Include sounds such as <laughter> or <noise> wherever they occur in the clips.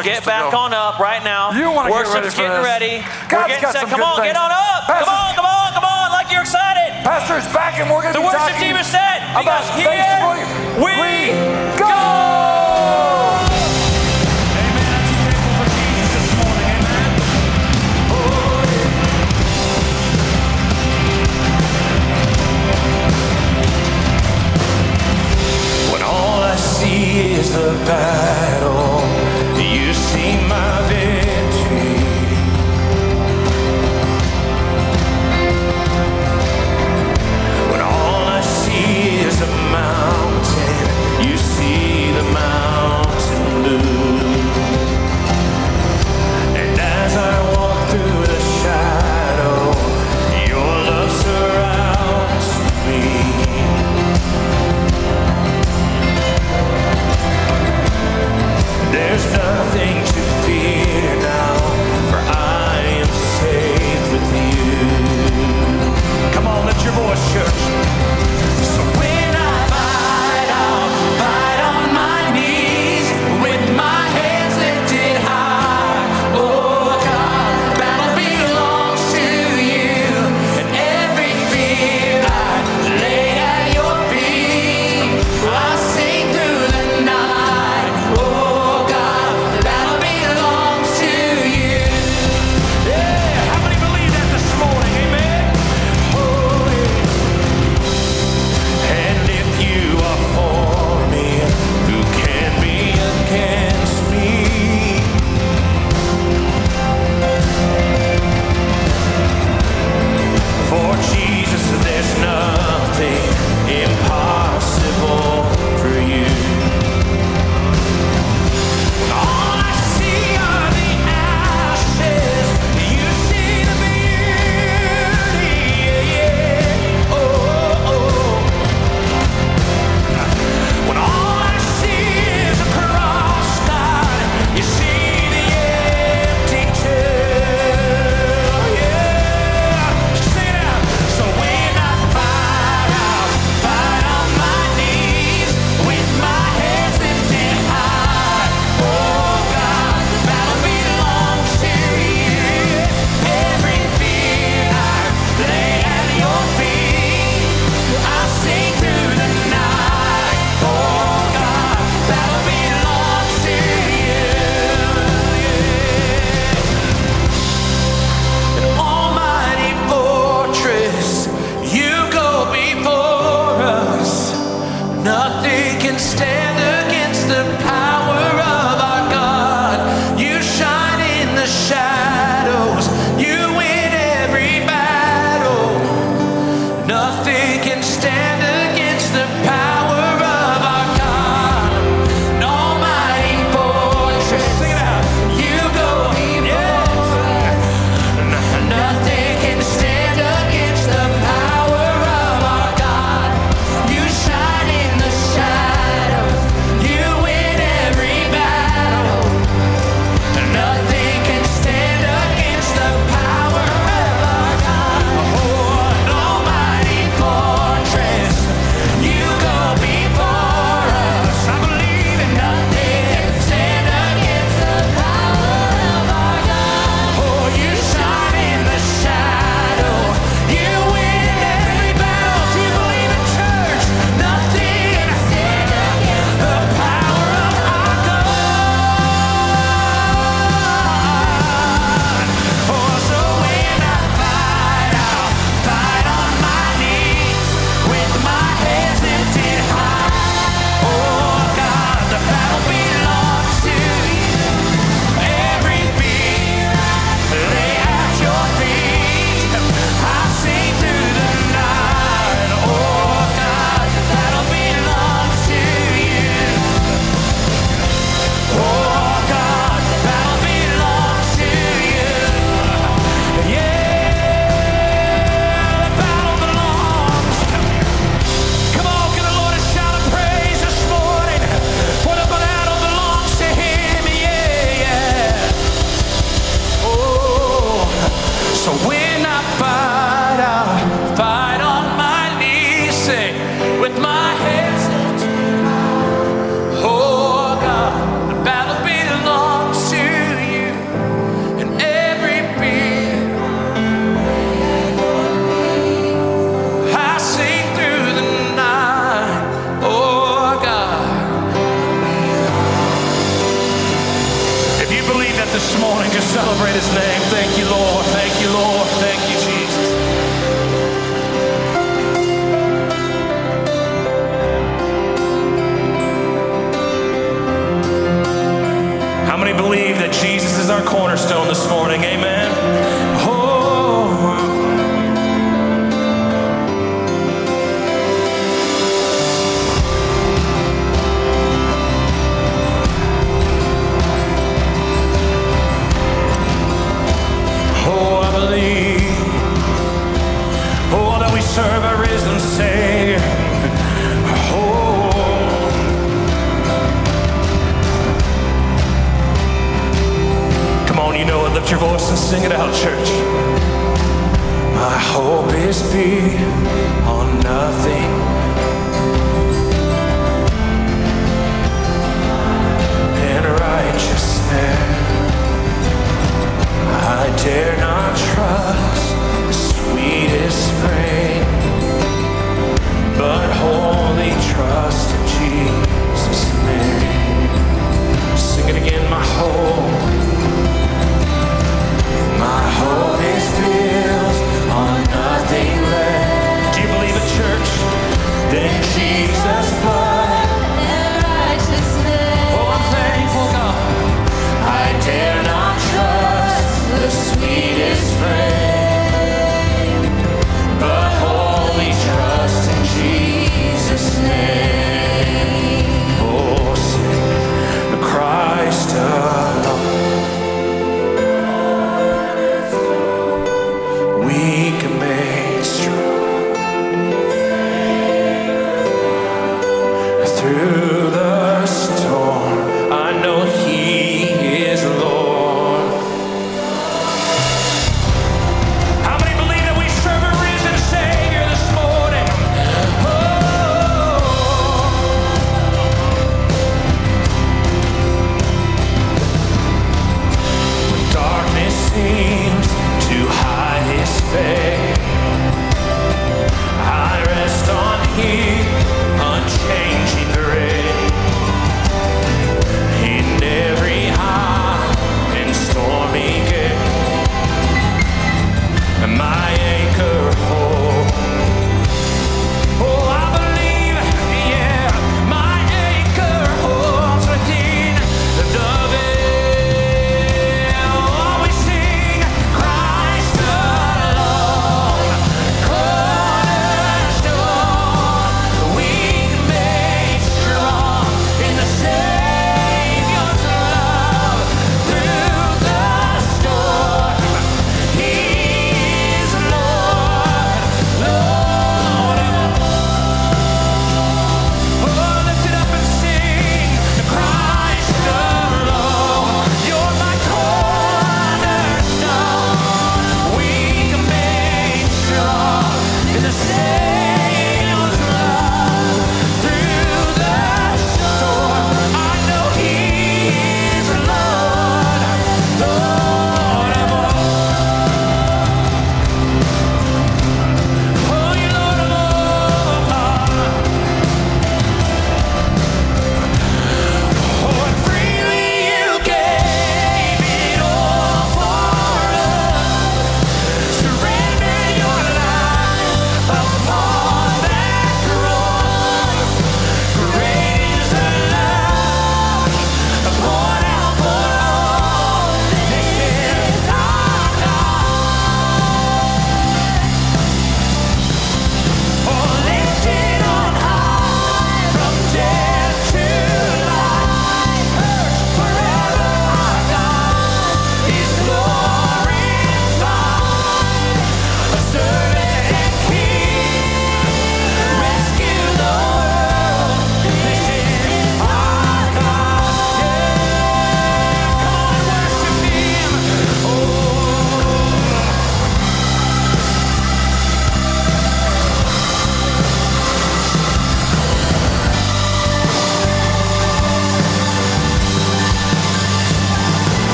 Get back on up right now. You wanna get Worship's ready for getting ready. God's We're getting set. Come on, things. get on up. Pastor- come on, come on, come on, like you're excited. Pastor's back, and we're going to The worship team is set. about Because here Facebook. we go. Amen. Are you thankful for Jesus this morning? Amen. When all I see is the battle, your.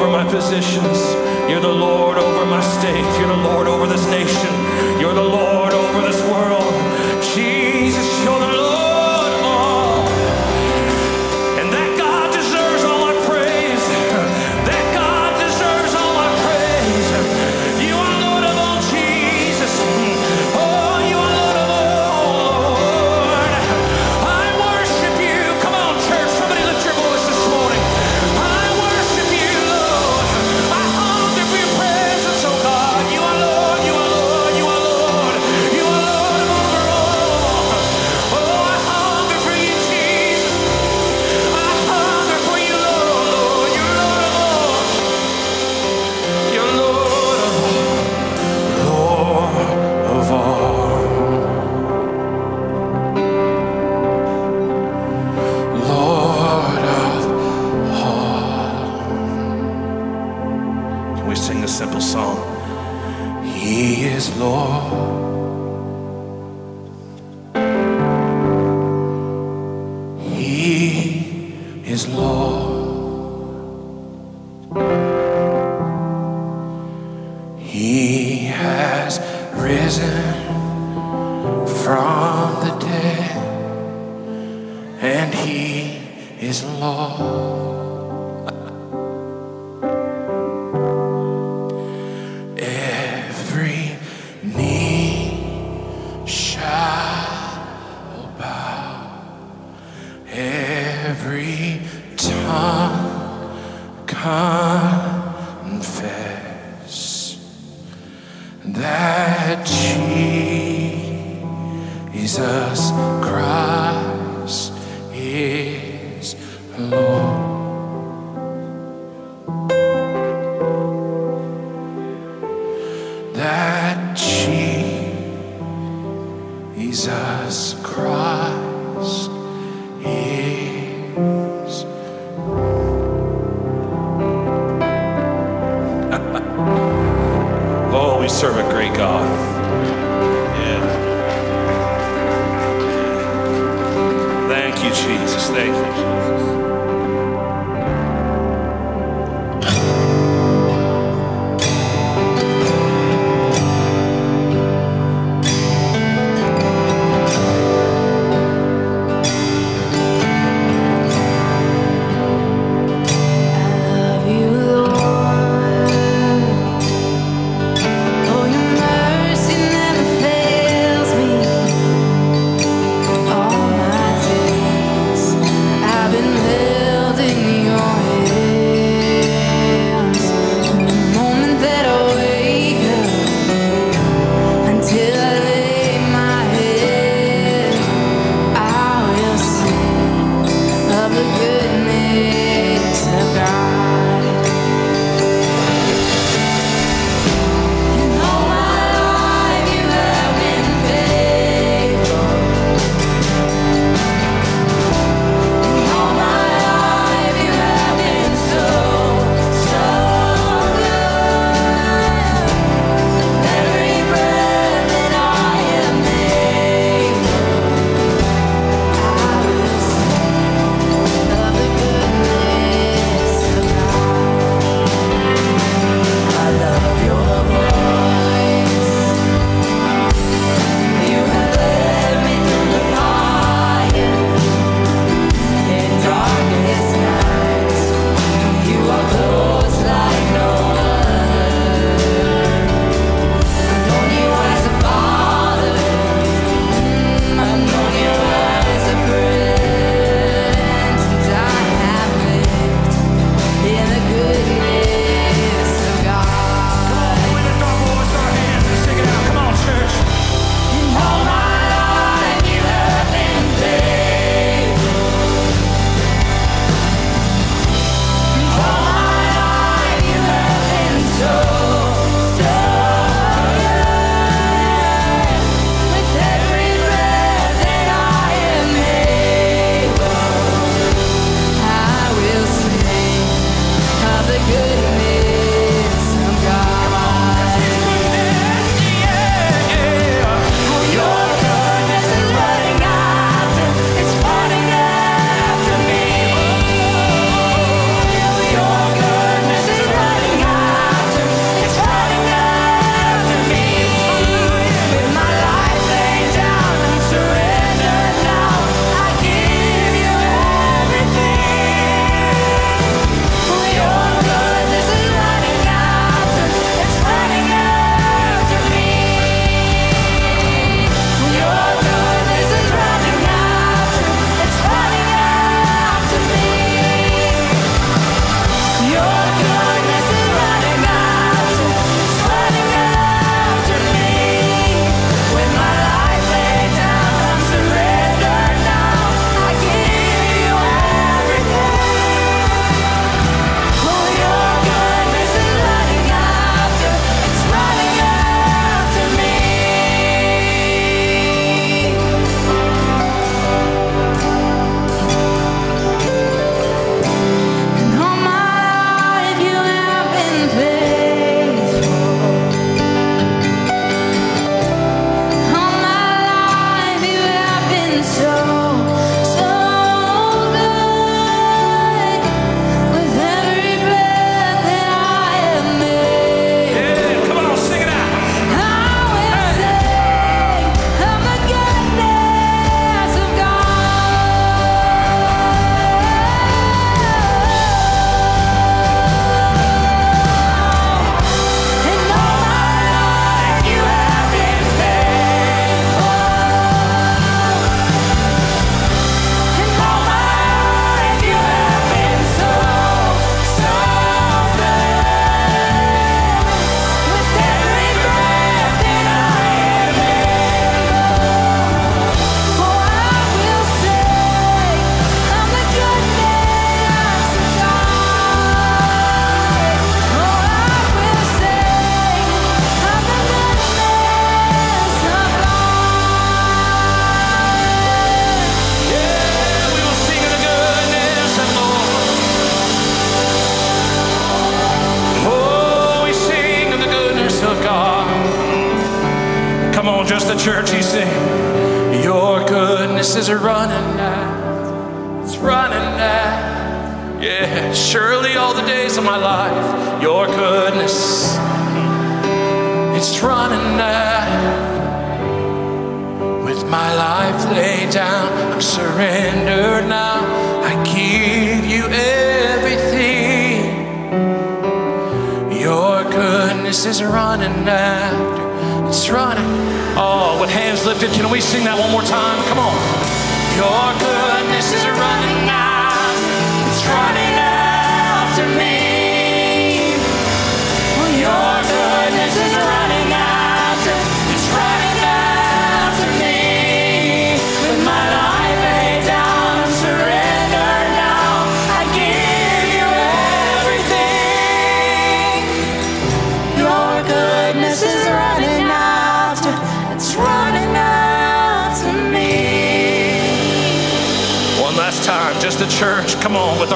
over my positions. You're the Lord over my state. You're the Lord over this nation. You're the Lord over this world.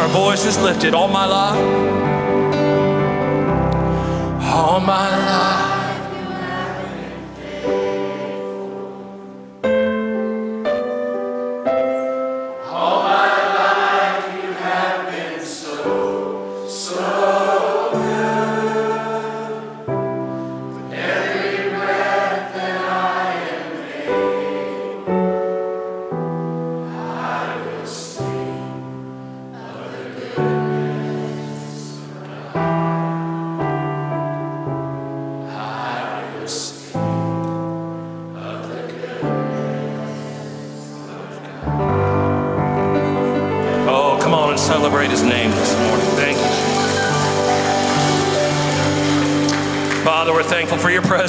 Our voices lifted. All my life.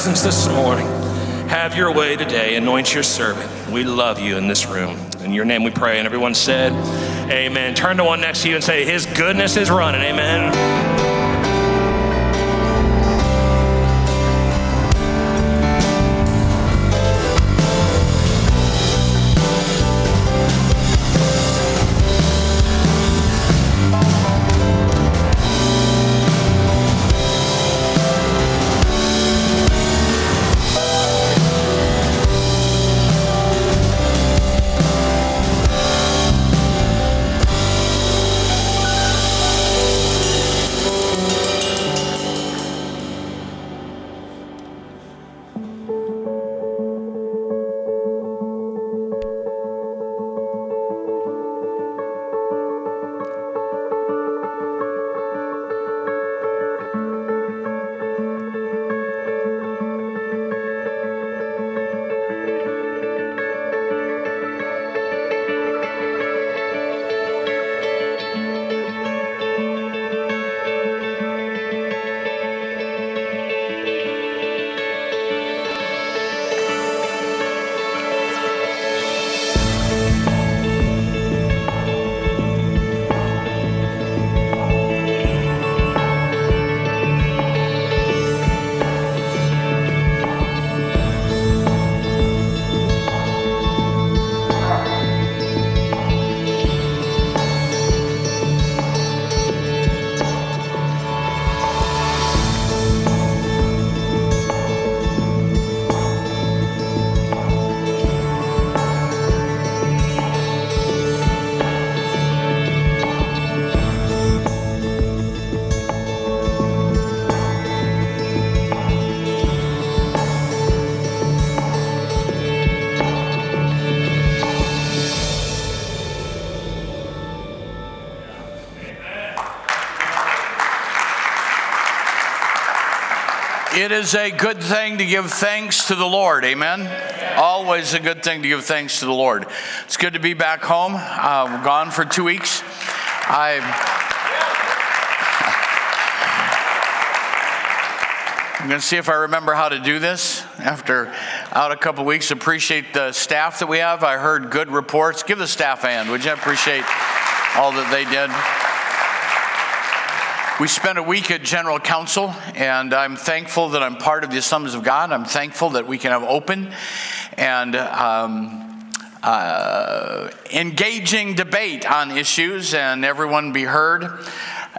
Presence this morning. Have your way today. Anoint your servant. We love you in this room. In your name we pray. And everyone said, Amen. Turn to one next to you and say, His goodness is running. Amen. It is a good thing to give thanks to the Lord. Amen. Always a good thing to give thanks to the Lord. It's good to be back home. Uh, gone for two weeks. I. I'm going to see if I remember how to do this after out a couple weeks. Appreciate the staff that we have. I heard good reports. Give the staff a hand, would you? Appreciate all that they did. We spent a week at General Council, and I'm thankful that I'm part of the Assemblies of God. I'm thankful that we can have open and um, uh, engaging debate on issues and everyone be heard.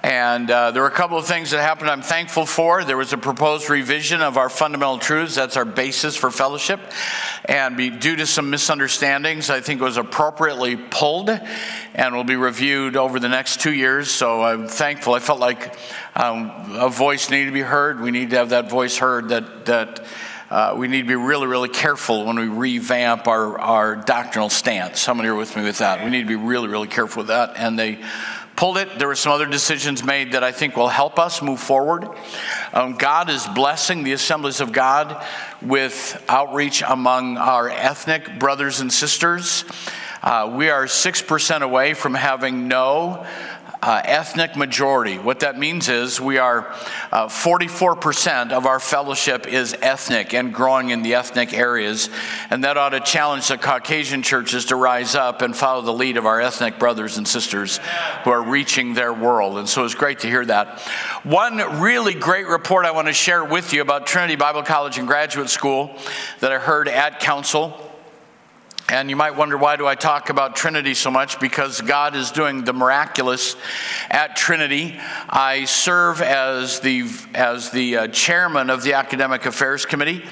And uh, there were a couple of things that happened I'm thankful for. There was a proposed revision of our fundamental truths. That's our basis for fellowship. And be, due to some misunderstandings, I think it was appropriately pulled and will be reviewed over the next two years. So I'm thankful. I felt like um, a voice needed to be heard. We need to have that voice heard that, that uh, we need to be really, really careful when we revamp our, our doctrinal stance. How many are with me with that? We need to be really, really careful with that. And they pulled it. There were some other decisions made that I think will help us move forward. Um, God is blessing the assemblies of God with outreach among our ethnic brothers and sisters. Uh, we are 6% away from having no uh, ethnic majority. What that means is we are uh, 44% of our fellowship is ethnic and growing in the ethnic areas. And that ought to challenge the Caucasian churches to rise up and follow the lead of our ethnic brothers and sisters who are reaching their world. And so it's great to hear that. One really great report I want to share with you about Trinity Bible College and Graduate School that I heard at council and you might wonder why do I talk about Trinity so much? Because God is doing the miraculous at Trinity. I serve as the as the uh, chairman of the academic affairs committee,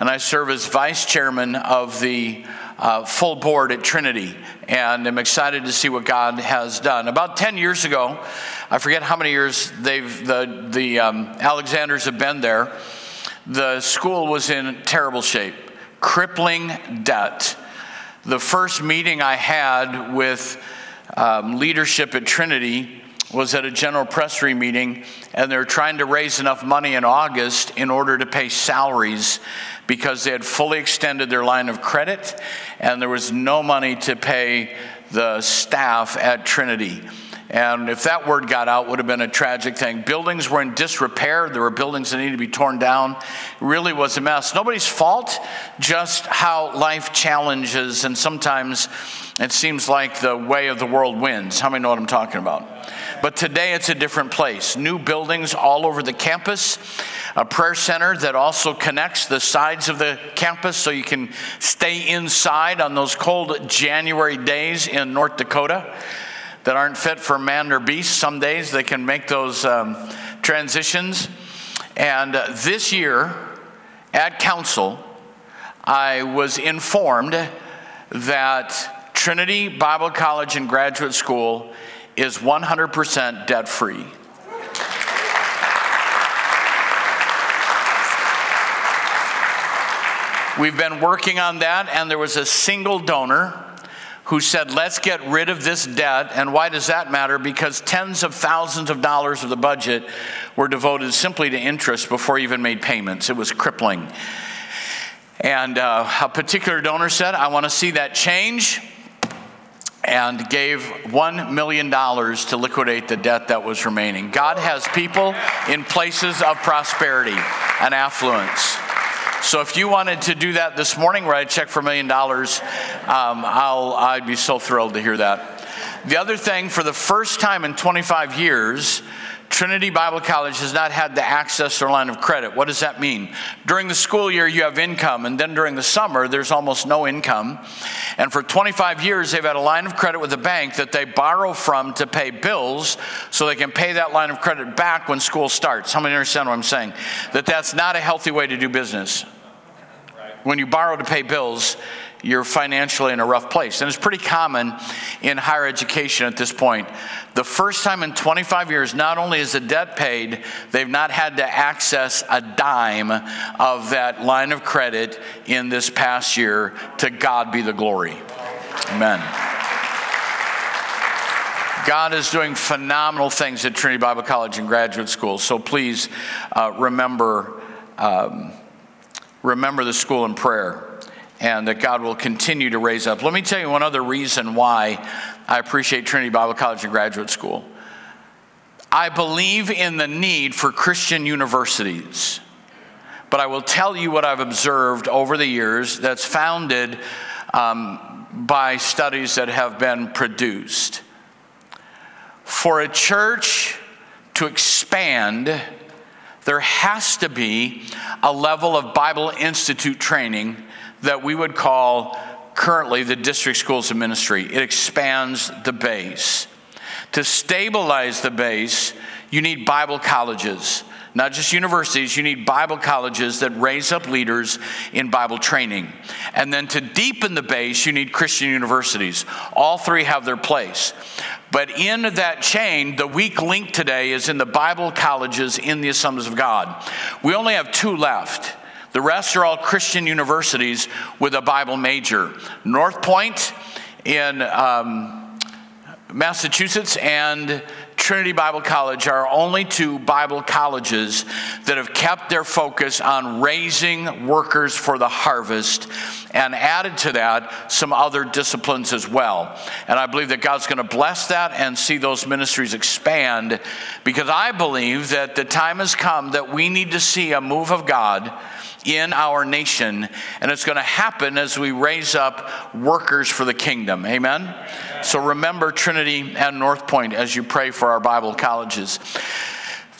and I serve as vice chairman of the uh, full board at Trinity. And I'm excited to see what God has done. About 10 years ago, I forget how many years they've the the um, Alexanders have been there. The school was in terrible shape, crippling debt the first meeting I had with um, leadership at Trinity was at a general presbytery meeting, and they were trying to raise enough money in August in order to pay salaries because they had fully extended their line of credit, and there was no money to pay the staff at Trinity. And if that word got out, would have been a tragic thing. Buildings were in disrepair. There were buildings that needed to be torn down. It really was a mess. Nobody's fault, just how life challenges, and sometimes it seems like the way of the world wins. How many know what I'm talking about? But today it's a different place. New buildings all over the campus, a prayer center that also connects the sides of the campus so you can stay inside on those cold January days in North Dakota that aren't fit for man or beast. Some days they can make those um, transitions. And uh, this year at council, I was informed that Trinity Bible College and Graduate School is 100% debt free. We've been working on that, and there was a single donor who said, Let's get rid of this debt. And why does that matter? Because tens of thousands of dollars of the budget were devoted simply to interest before even made payments. It was crippling. And uh, a particular donor said, I want to see that change, and gave $1 million to liquidate the debt that was remaining. God has people in places of prosperity and affluence. So if you wanted to do that this morning, write a check for a million dollars, um, I'll, I'd be so thrilled to hear that. The other thing, for the first time in 25 years, Trinity Bible College has not had the access or line of credit. What does that mean? During the school year, you have income, and then during the summer, there's almost no income. And for 25 years, they've had a line of credit with a bank that they borrow from to pay bills so they can pay that line of credit back when school starts. How many understand what I'm saying? That that's not a healthy way to do business. When you borrow to pay bills, you're financially in a rough place. And it's pretty common in higher education at this point. The first time in 25 years, not only is the debt paid, they've not had to access a dime of that line of credit in this past year. To God be the glory. Amen. God is doing phenomenal things at Trinity Bible College and graduate school. So please uh, remember. Um, remember the school in prayer and that God will continue to raise up. Let me tell you one other reason why I appreciate Trinity Bible College and Graduate School. I believe in the need for Christian universities, but I will tell you what I've observed over the years that's founded um, by studies that have been produced. For a church to expand, there has to be a level of Bible Institute training that we would call currently the district schools of ministry. It expands the base. To stabilize the base, you need Bible colleges. Not just universities, you need Bible colleges that raise up leaders in Bible training. And then to deepen the base, you need Christian universities. All three have their place. But in that chain, the weak link today is in the Bible colleges in the Assemblies of God. We only have two left. The rest are all Christian universities with a Bible major. North Point in um, Massachusetts and Trinity Bible College are only two Bible colleges that have kept their focus on raising workers for the harvest and added to that some other disciplines as well. And I believe that God's going to bless that and see those ministries expand because I believe that the time has come that we need to see a move of God in our nation, and it's going to happen as we raise up workers for the kingdom. Amen? So remember Trinity and North Point as you pray for our Bible colleges.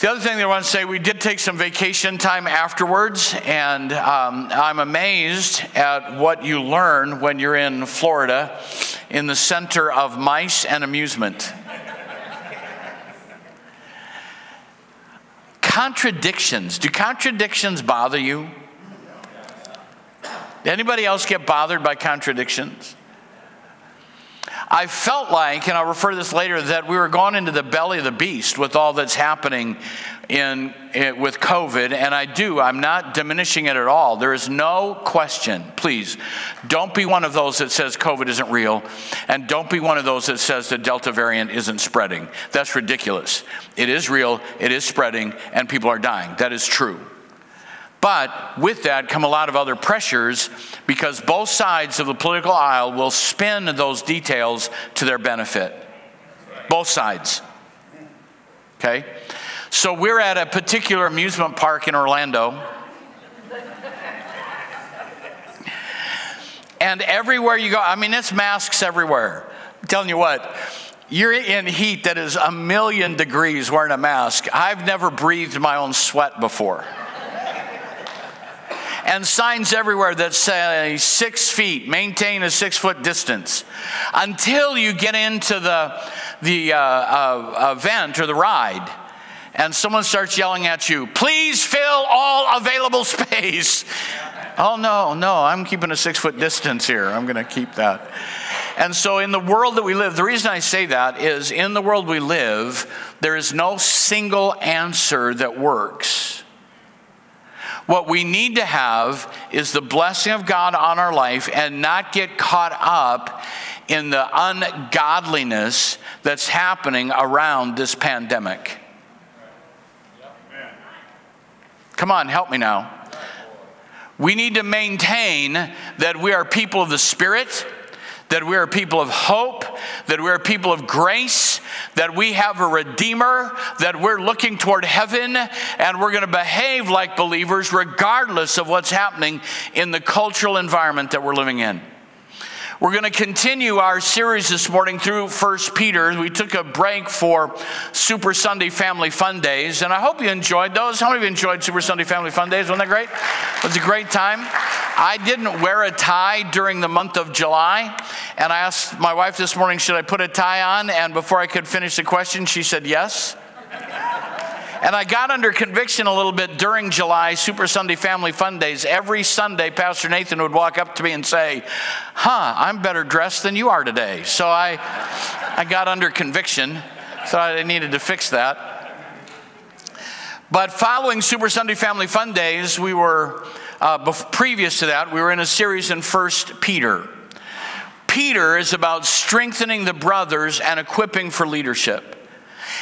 The other thing I want to say, we did take some vacation time afterwards, and um, I'm amazed at what you learn when you're in Florida in the center of mice and amusement. contradictions. Do contradictions bother you? Anybody else get bothered by contradictions? I felt like, and I'll refer to this later, that we were going into the belly of the beast with all that's happening in, in, with COVID, and I do. I'm not diminishing it at all. There is no question. Please, don't be one of those that says COVID isn't real, and don't be one of those that says the Delta variant isn't spreading. That's ridiculous. It is real. It is spreading, and people are dying. That is true. But with that come a lot of other pressures because both sides of the political aisle will spin those details to their benefit. Both sides. Okay? So we're at a particular amusement park in Orlando. And everywhere you go, I mean, it's masks everywhere. I'm telling you what, you're in heat that is a million degrees wearing a mask. I've never breathed my own sweat before and signs everywhere that say six feet, maintain a six foot distance, until you get into the, the uh, uh, event or the ride. And someone starts yelling at you, please fill all available <laughs> space. Oh, no, no, I'm keeping a six foot distance here. I'm going to keep that. And so, in the world that we live, the reason I say that is in the world we live, there is no single answer that works. What we need to have is the blessing of God on our life and not get caught up in the ungodliness that's happening around this pandemic. Come on, help me now. We need to maintain that we are people of the Spirit that we are people of hope, that we are people of grace, that we have a Redeemer, that we're looking toward heaven, and we're going to behave like believers regardless of what's happening in the cultural environment that we're living in. We're going to continue our series this morning through 1 Peter. We took a break for Super Sunday Family Fun Days, and I hope you enjoyed those. How many of you enjoyed Super Sunday Family Fun Days? Wasn't that great? It was a great time. I didn't wear a tie during the month of July, and I asked my wife this morning, should I put a tie on? And before I could finish the question, she said yes. And I got under conviction a little bit during July Super Sunday Family Fun Days. Every Sunday, Pastor Nathan would walk up to me and say, Huh, I'm better dressed than you are today. So I, I got under conviction, so I needed to fix that. But following Super Sunday Family Fun Days, we were, uh, previous to that, we were in a series in First Peter. Peter is about strengthening the brothers and equipping for leadership.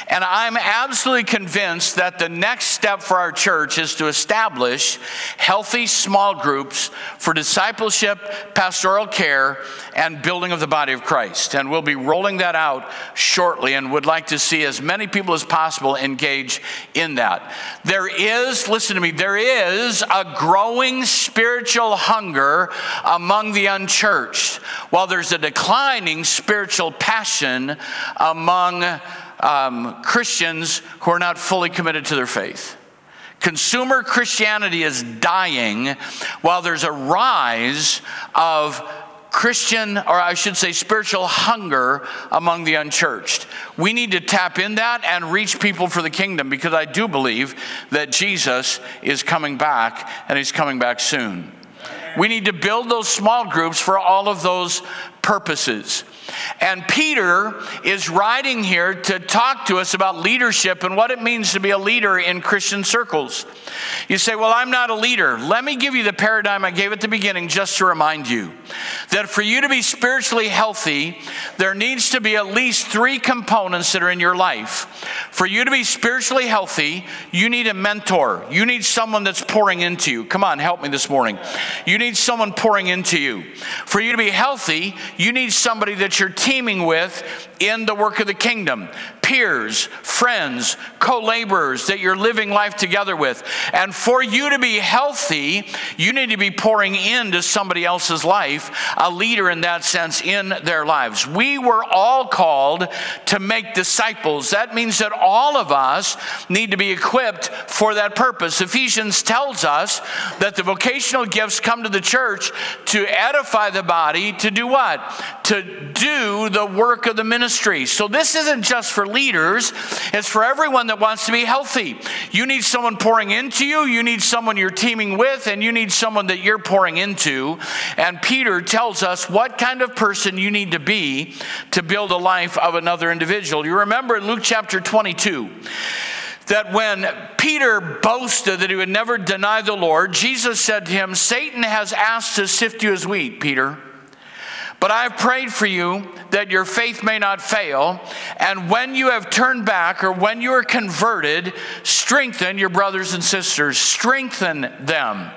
And I'm absolutely convinced that the next step for our church is to establish healthy small groups for discipleship, pastoral care, and building of the body of Christ. And we'll be rolling that out shortly and would like to see as many people as possible engage in that. There is, listen to me, there is a growing spiritual hunger among the unchurched, while there's a declining spiritual passion among um, Christians who are not fully committed to their faith. Consumer Christianity is dying while there's a rise of Christian, or I should say, spiritual hunger among the unchurched. We need to tap in that and reach people for the kingdom because I do believe that Jesus is coming back and he's coming back soon. We need to build those small groups for all of those purposes. And Peter is writing here to talk to us about leadership and what it means to be a leader in Christian circles. You say, Well, I'm not a leader. Let me give you the paradigm I gave at the beginning just to remind you that for you to be spiritually healthy, there needs to be at least three components that are in your life. For you to be spiritually healthy, you need a mentor. You need someone that's pouring into you. Come on, help me this morning. You need someone pouring into you. For you to be healthy, you need somebody that you're teaming with in the work of the kingdom peers, friends, co laborers that you're living life together with. And for you to be healthy, you need to be pouring into somebody else's life, a leader in that sense in their lives. We were all called to make disciples. That means that all of us need to be equipped for that purpose. Ephesians tells us that the vocational gifts come to the church to edify the body, to do what? To do the work of the ministry. So this isn't just for leaders, it's for everyone that wants to be healthy. You need someone pouring into you, you need someone you're teaming with, and you need someone that you're pouring into. And Peter tells us what kind of person you need to be to build a life of another individual. You remember in Luke chapter 22 that when Peter boasted that he would never deny the Lord, Jesus said to him, Satan has asked to sift you as wheat, Peter. But I have prayed for you that your faith may not fail. And when you have turned back or when you are converted, strengthen your brothers and sisters, strengthen them.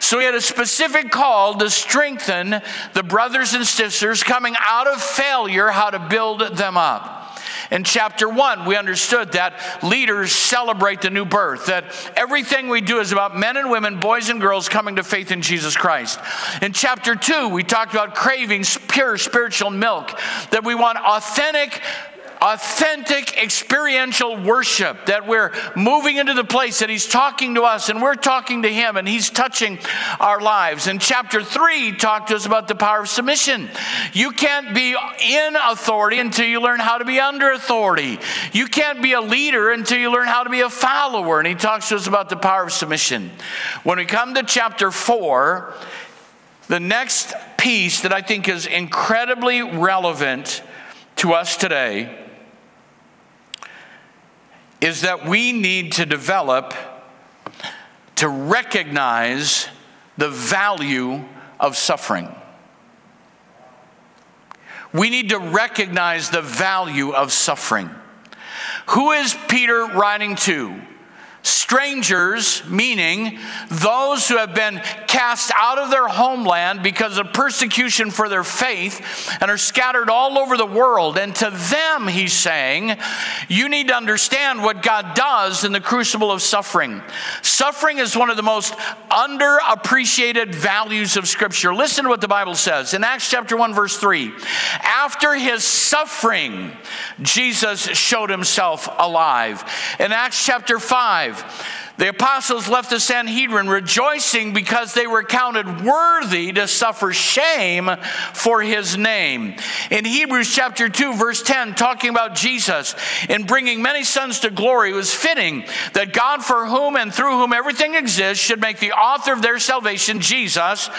So he had a specific call to strengthen the brothers and sisters coming out of failure, how to build them up. In chapter one, we understood that leaders celebrate the new birth, that everything we do is about men and women, boys and girls coming to faith in Jesus Christ. In chapter two, we talked about craving pure spiritual milk, that we want authentic authentic experiential worship that we're moving into the place that he's talking to us and we're talking to him and he's touching our lives. And chapter 3 talked to us about the power of submission. You can't be in authority until you learn how to be under authority. You can't be a leader until you learn how to be a follower. And he talks to us about the power of submission. When we come to chapter 4 the next piece that i think is incredibly relevant to us today is that we need to develop to recognize the value of suffering. We need to recognize the value of suffering. Who is Peter writing to? Strangers, meaning those who have been cast out of their homeland because of persecution for their faith and are scattered all over the world. And to them, he's saying, you need to understand what God does in the crucible of suffering. Suffering is one of the most underappreciated values of Scripture. Listen to what the Bible says in Acts chapter 1, verse 3. After his suffering, Jesus showed himself alive. In Acts chapter 5, the apostles left the Sanhedrin rejoicing because they were counted worthy to suffer shame for his name. In Hebrews chapter 2, verse 10, talking about Jesus in bringing many sons to glory, it was fitting that God, for whom and through whom everything exists, should make the author of their salvation, Jesus,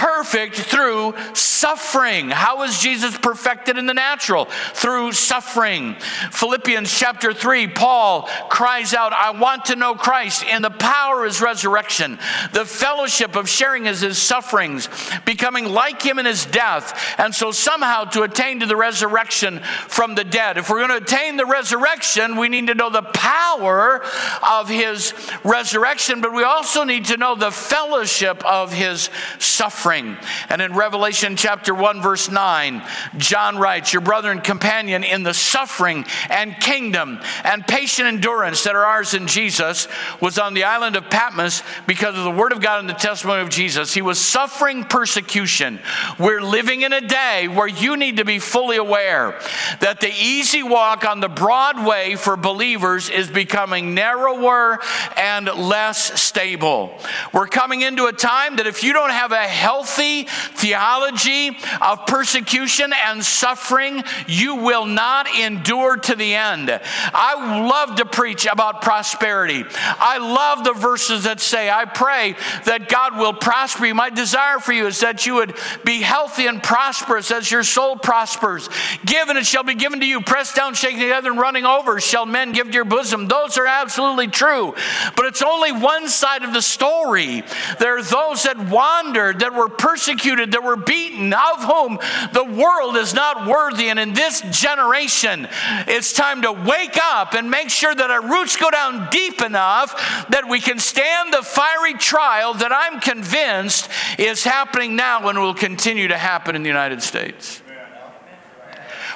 perfect through suffering. How is Jesus perfected in the natural? Through suffering. Philippians chapter 3, Paul cries out, I want to know Christ in the power of his resurrection, the fellowship of sharing his, his sufferings, becoming like him in his death, and so somehow to attain to the resurrection from the dead. If we're going to attain the resurrection, we need to know the power of his resurrection, but we also need to know the fellowship of his suffering suffering. And in Revelation chapter 1, verse 9, John writes, Your brother and companion in the suffering and kingdom and patient endurance that are ours in Jesus was on the island of Patmos because of the word of God and the testimony of Jesus. He was suffering persecution. We're living in a day where you need to be fully aware that the easy walk on the broad way for believers is becoming narrower and less stable. We're coming into a time that if you don't have a healthy healthy theology of persecution and suffering, you will not endure to the end. I love to preach about prosperity. I love the verses that say, I pray that God will prosper you. My desire for you is that you would be healthy and prosperous as your soul prospers. Given it shall be given to you, pressed down, shaken together, and running over, shall men give to your bosom. Those are absolutely true. But it's only one side of the story. There are those that wandered, that were persecuted, that were beaten, of whom the world is not worthy. And in this generation, it's time to wake up and make sure that our roots go down deep enough that we can stand the fiery trial that I'm convinced is happening now and will continue to happen in the United States.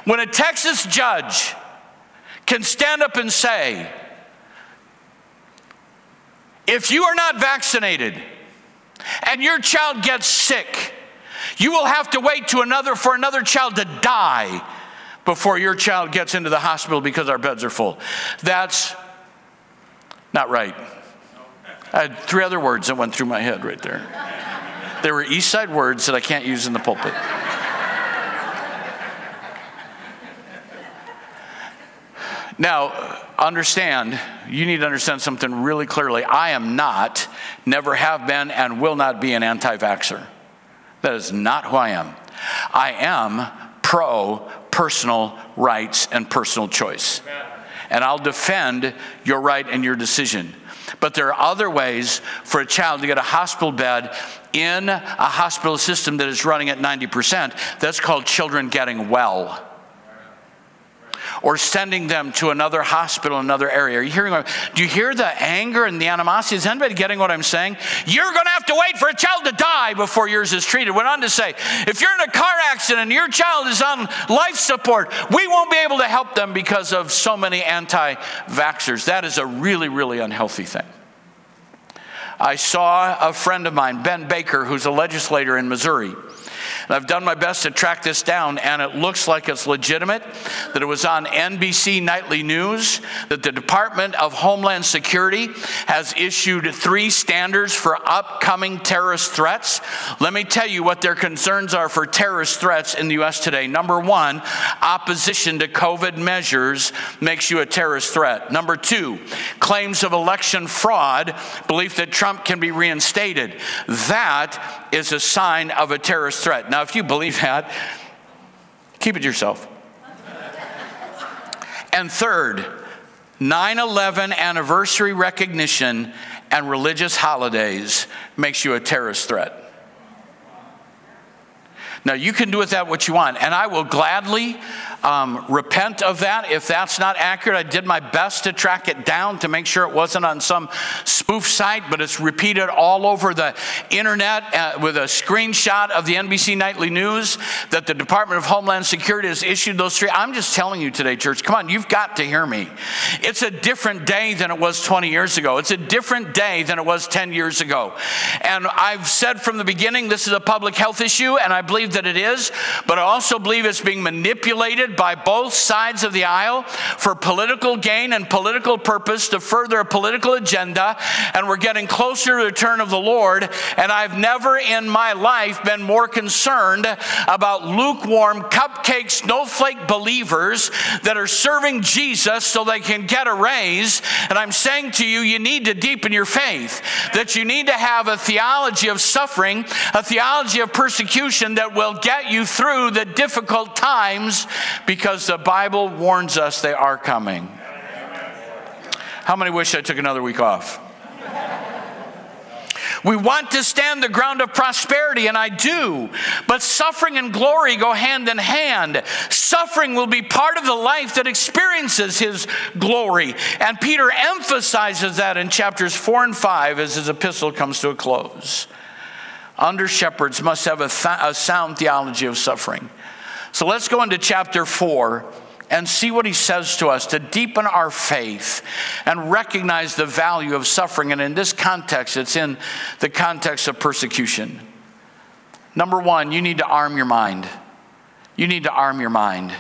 When a Texas judge can stand up and say, if you are not vaccinated and your child gets sick, you will have to wait to another for another child to die before your child gets into the hospital because our beds are full. That's not right. I had three other words that went through my head right there. They were East Side words that I can't use in the pulpit. Now, understand, you need to understand something really clearly. I am not, never have been, and will not be an anti vaxxer. That is not who I am. I am pro personal rights and personal choice. And I'll defend your right and your decision. But there are other ways for a child to get a hospital bed in a hospital system that is running at 90%. That's called children getting well or sending them to another hospital another area. Are you hearing? Do you hear the anger and the animosity? Is anybody getting what I'm saying? You're going to have to wait for a child to die before yours is treated. Went on to say, if you're in a car accident and your child is on life support, we won't be able to help them because of so many anti-vaxxers. That is a really, really unhealthy thing. I saw a friend of mine, Ben Baker, who's a legislator in Missouri. And I've done my best to track this down, and it looks like it's legitimate that it was on NBC Nightly News that the Department of Homeland Security has issued three standards for upcoming terrorist threats. Let me tell you what their concerns are for terrorist threats in the U.S. today. Number one, opposition to COVID measures makes you a terrorist threat. Number two, claims of election fraud, belief that Trump can be reinstated. That is a sign of a terrorist threat. Now, if you believe that, keep it to yourself. And third, 9 11 anniversary recognition and religious holidays makes you a terrorist threat. Now, you can do with that what you want, and I will gladly um, repent of that if that's not accurate. I did my best to track it down to make sure it wasn't on some spoof site, but it's repeated all over the internet uh, with a screenshot of the NBC Nightly News that the Department of Homeland Security has issued those three. I'm just telling you today, church, come on, you've got to hear me. It's a different day than it was 20 years ago, it's a different day than it was 10 years ago. And I've said from the beginning this is a public health issue, and I believe that it is, but I also believe it's being manipulated by both sides of the aisle for political gain and political purpose to further a political agenda. And we're getting closer to the return of the Lord. And I've never in my life been more concerned about lukewarm, cupcake, snowflake believers that are serving Jesus so they can get a raise. And I'm saying to you, you need to deepen your faith, that you need to have a theology of suffering, a theology of persecution that will get you through the difficult times because the Bible warns us they are coming. How many wish I took another week off? We want to stand the ground of prosperity, and I do. But suffering and glory go hand in hand. Suffering will be part of the life that experiences his glory. And Peter emphasizes that in chapters four and five as his epistle comes to a close. Under shepherds must have a, th- a sound theology of suffering. So let's go into chapter four and see what he says to us to deepen our faith and recognize the value of suffering. And in this context, it's in the context of persecution. Number one, you need to arm your mind. You need to arm your mind.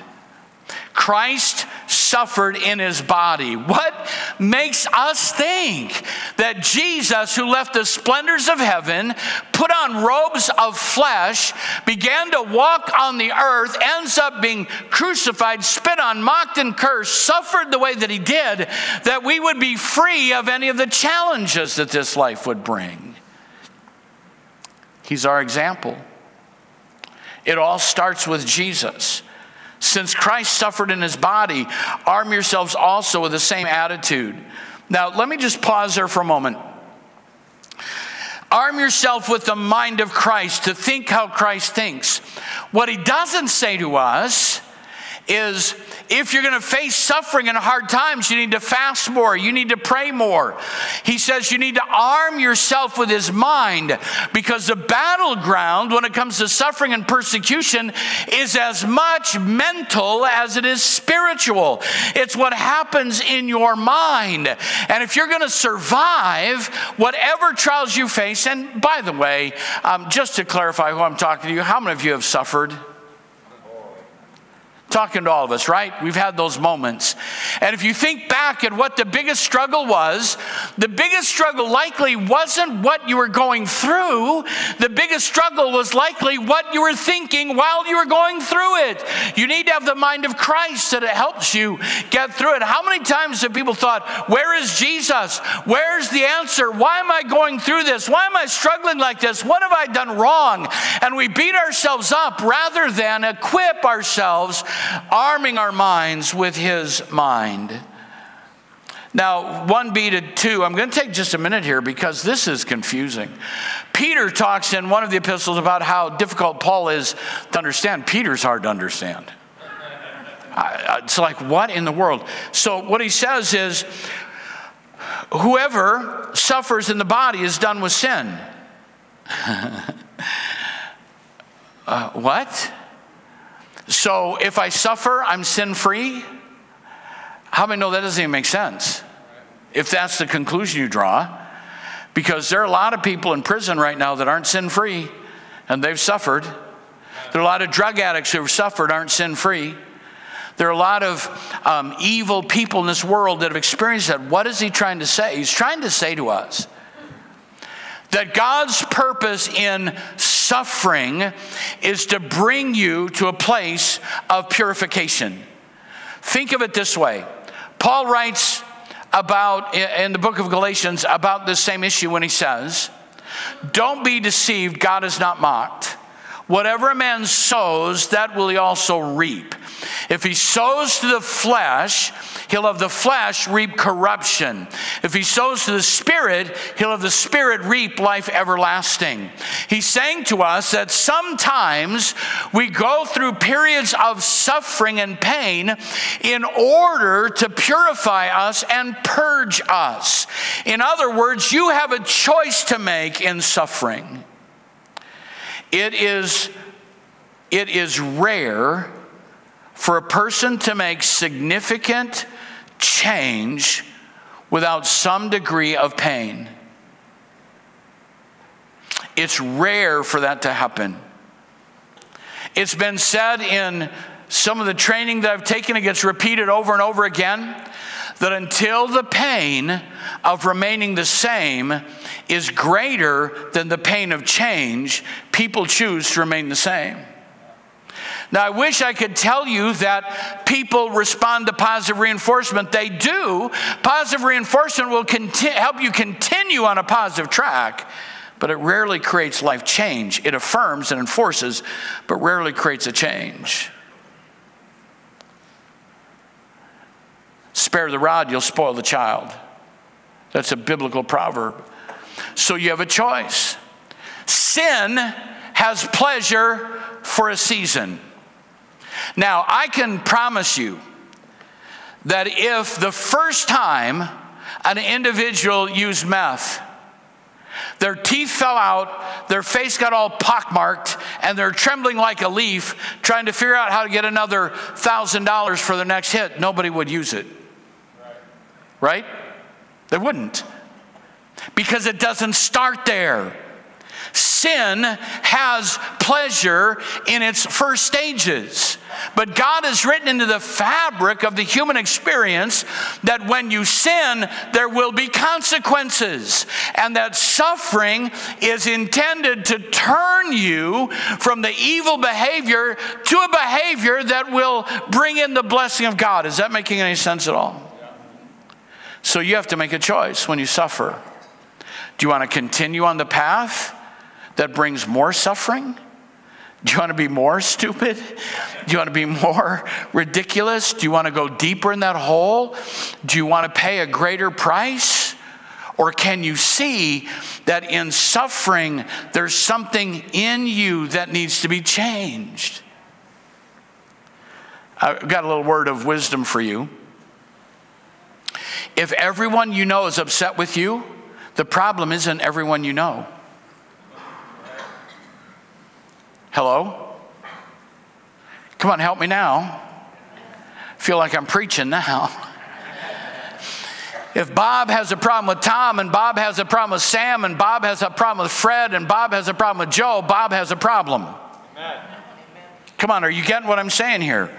Christ suffered in his body. What makes us think that Jesus, who left the splendors of heaven, put on robes of flesh, began to walk on the earth, ends up being crucified, spit on, mocked, and cursed, suffered the way that he did, that we would be free of any of the challenges that this life would bring. He's our example. It all starts with Jesus. Since Christ suffered in his body, arm yourselves also with the same attitude. Now, let me just pause there for a moment. Arm yourself with the mind of Christ to think how Christ thinks. What he doesn't say to us is if you're going to face suffering and hard times, you need to fast more, you need to pray more. He says you need to arm yourself with his mind because the battleground when it comes to suffering and persecution is as much mental as it is spiritual. It's what happens in your mind. And if you're going to survive whatever trials you face, and by the way, um, just to clarify who I'm talking to you, how many of you have suffered? Talking to all of us, right? We've had those moments. And if you think back at what the biggest struggle was, the biggest struggle likely wasn't what you were going through. The biggest struggle was likely what you were thinking while you were going through it. You need to have the mind of Christ that it helps you get through it. How many times have people thought, Where is Jesus? Where's the answer? Why am I going through this? Why am I struggling like this? What have I done wrong? And we beat ourselves up rather than equip ourselves arming our minds with His mind. Now, 1b to 2, I'm going to take just a minute here because this is confusing. Peter talks in one of the epistles about how difficult Paul is to understand. Peter's hard to understand. It's like, what in the world? So, what he says is, whoever suffers in the body is done with sin. <laughs> uh, what? So if I suffer, I'm sin free? How many know that doesn't even make sense? If that's the conclusion you draw. Because there are a lot of people in prison right now that aren't sin free and they've suffered. There are a lot of drug addicts who have suffered, aren't sin free. There are a lot of um, evil people in this world that have experienced that. What is he trying to say? He's trying to say to us that God's purpose in suffering is to bring you to a place of purification. Think of it this way Paul writes about, in the book of Galatians, about this same issue when he says, Don't be deceived, God is not mocked. Whatever a man sows, that will he also reap. If he sows to the flesh, he'll of the flesh reap corruption. If he sows to the Spirit, he'll of the Spirit reap life everlasting. He's saying to us that sometimes we go through periods of suffering and pain in order to purify us and purge us. In other words, you have a choice to make in suffering. It is, it is rare for a person to make significant change without some degree of pain. It's rare for that to happen. It's been said in some of the training that I've taken, it gets repeated over and over again that until the pain of remaining the same is greater than the pain of change, people choose to remain the same. Now, I wish I could tell you that people respond to positive reinforcement. They do. Positive reinforcement will conti- help you continue on a positive track, but it rarely creates life change. It affirms and enforces, but rarely creates a change. Spare the rod, you'll spoil the child. That's a biblical proverb. So you have a choice. Sin has pleasure for a season. Now, I can promise you that if the first time an individual used meth, their teeth fell out, their face got all pockmarked, and they're trembling like a leaf, trying to figure out how to get another thousand dollars for the next hit, nobody would use it. Right? They wouldn't. Because it doesn't start there. Sin has pleasure in its first stages. But God has written into the fabric of the human experience that when you sin, there will be consequences. And that suffering is intended to turn you from the evil behavior to a behavior that will bring in the blessing of God. Is that making any sense at all? So you have to make a choice when you suffer. Do you want to continue on the path that brings more suffering? Do you want to be more stupid? Do you want to be more ridiculous? Do you want to go deeper in that hole? Do you want to pay a greater price? Or can you see that in suffering, there's something in you that needs to be changed? I've got a little word of wisdom for you. If everyone you know is upset with you, the problem isn't everyone you know. Hello? Come on, help me now. Feel like I'm preaching now. If Bob has a problem with Tom, and Bob has a problem with Sam, and Bob has a problem with Fred, and Bob has a problem with Joe, Bob has a problem. Amen. Come on, are you getting what I'm saying here?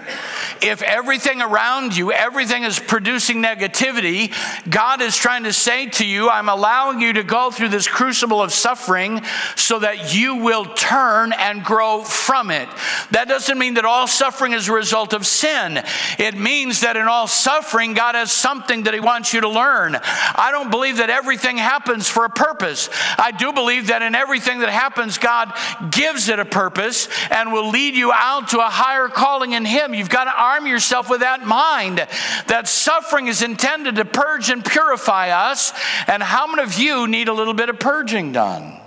If everything around you, everything is producing negativity, God is trying to say to you, I'm allowing you to go through this crucible of suffering so that you will turn and grow from it. That doesn't mean that all suffering is a result of sin. It means that in all suffering, God has something that He wants you to learn. I don't believe that everything happens for a purpose. I do believe that in everything that happens, God gives it a purpose and will lead you out to a higher calling in Him. You've got to arm yourself with that mind that suffering is intended to purge and purify us. And how many of you need a little bit of purging done?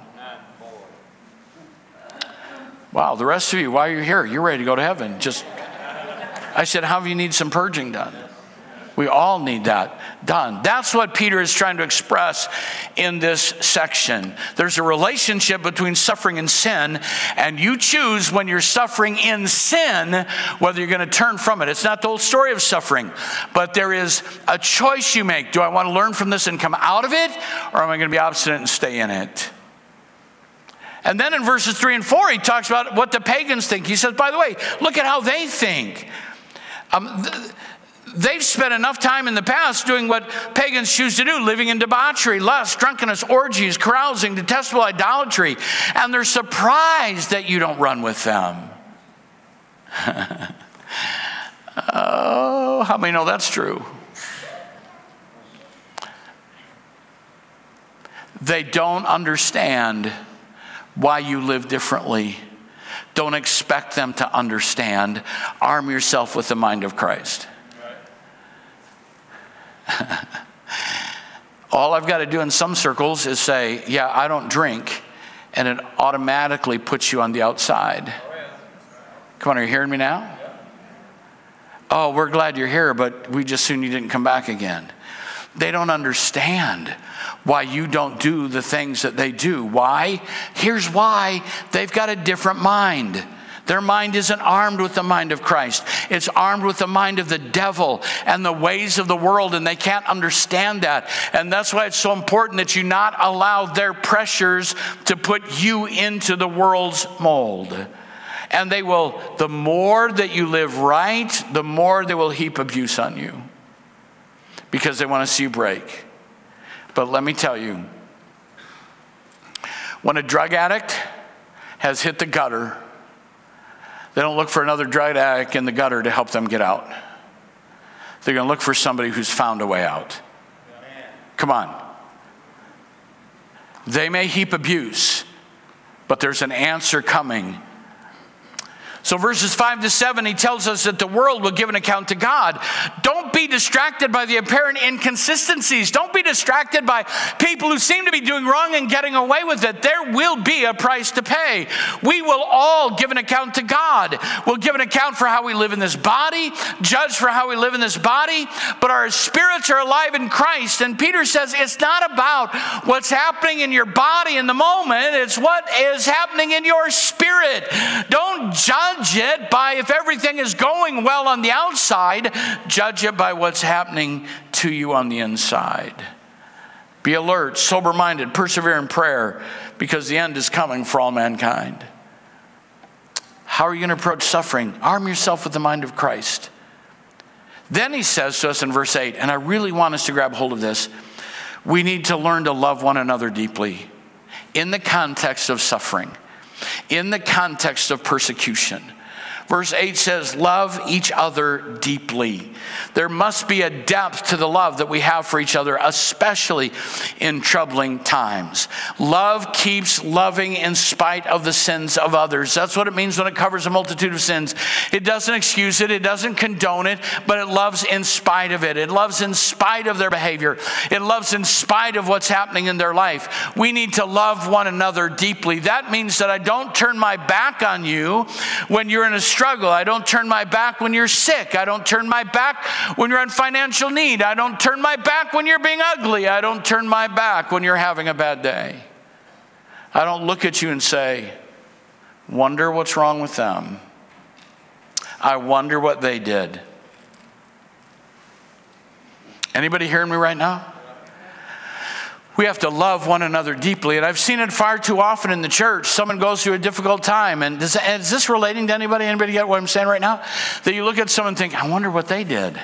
Wow, the rest of you, why are you here? You're ready to go to heaven. Just, I said, how do you need some purging done? We all need that done. That's what Peter is trying to express in this section. There's a relationship between suffering and sin, and you choose when you're suffering in sin whether you're going to turn from it. It's not the whole story of suffering, but there is a choice you make. Do I want to learn from this and come out of it, or am I going to be obstinate and stay in it? And then in verses three and four, he talks about what the pagans think. He says, by the way, look at how they think. Um, th- They've spent enough time in the past doing what pagans choose to do living in debauchery, lust, drunkenness, orgies, carousing, detestable idolatry, and they're surprised that you don't run with them. <laughs> oh, how many know that's true? They don't understand why you live differently. Don't expect them to understand. Arm yourself with the mind of Christ. All I've got to do in some circles is say, Yeah, I don't drink, and it automatically puts you on the outside. Come on, are you hearing me now? Oh, we're glad you're here, but we just soon you didn't come back again. They don't understand why you don't do the things that they do. Why? Here's why they've got a different mind. Their mind isn't armed with the mind of Christ. It's armed with the mind of the devil and the ways of the world, and they can't understand that. And that's why it's so important that you not allow their pressures to put you into the world's mold. And they will, the more that you live right, the more they will heap abuse on you because they want to see you break. But let me tell you, when a drug addict has hit the gutter, they don't look for another drug addict in the gutter to help them get out. They're going to look for somebody who's found a way out. Come on. They may heap abuse, but there's an answer coming so, verses 5 to 7, he tells us that the world will give an account to God. Don't be distracted by the apparent inconsistencies. Don't be distracted by people who seem to be doing wrong and getting away with it. There will be a price to pay. We will all give an account to God. We'll give an account for how we live in this body, judge for how we live in this body, but our spirits are alive in Christ. And Peter says it's not about what's happening in your body in the moment, it's what is happening in your spirit. Don't judge judge it by if everything is going well on the outside, judge it by what's happening to you on the inside. Be alert, sober minded, persevere in prayer. because the end is coming for all mankind. How are you going to approach suffering? Arm yourself with the mind of Christ. Then he says to us in verse 8, and I really want us to grab hold of this we need to learn to love one another deeply in the context of suffering, in the context of persecution. Verse 8 says, Love each other deeply. There must be a depth to the love that we have for each other, especially in troubling times. Love keeps loving in spite of the sins of others. That's what it means when it covers a multitude of sins. It doesn't excuse it, it doesn't condone it, but it loves in spite of it. It loves in spite of their behavior, it loves in spite of what's happening in their life. We need to love one another deeply. That means that I don't turn my back on you when you're in a struggle. I don't turn my back when you're sick. I don't turn my back when you're in financial need. I don't turn my back when you're being ugly. I don't turn my back when you're having a bad day. I don't look at you and say, wonder what's wrong with them. I wonder what they did. Anybody hearing me right now? We have to love one another deeply. And I've seen it far too often in the church. Someone goes through a difficult time. And does, is this relating to anybody? Anybody get what I'm saying right now? That you look at someone and think, I wonder what they did.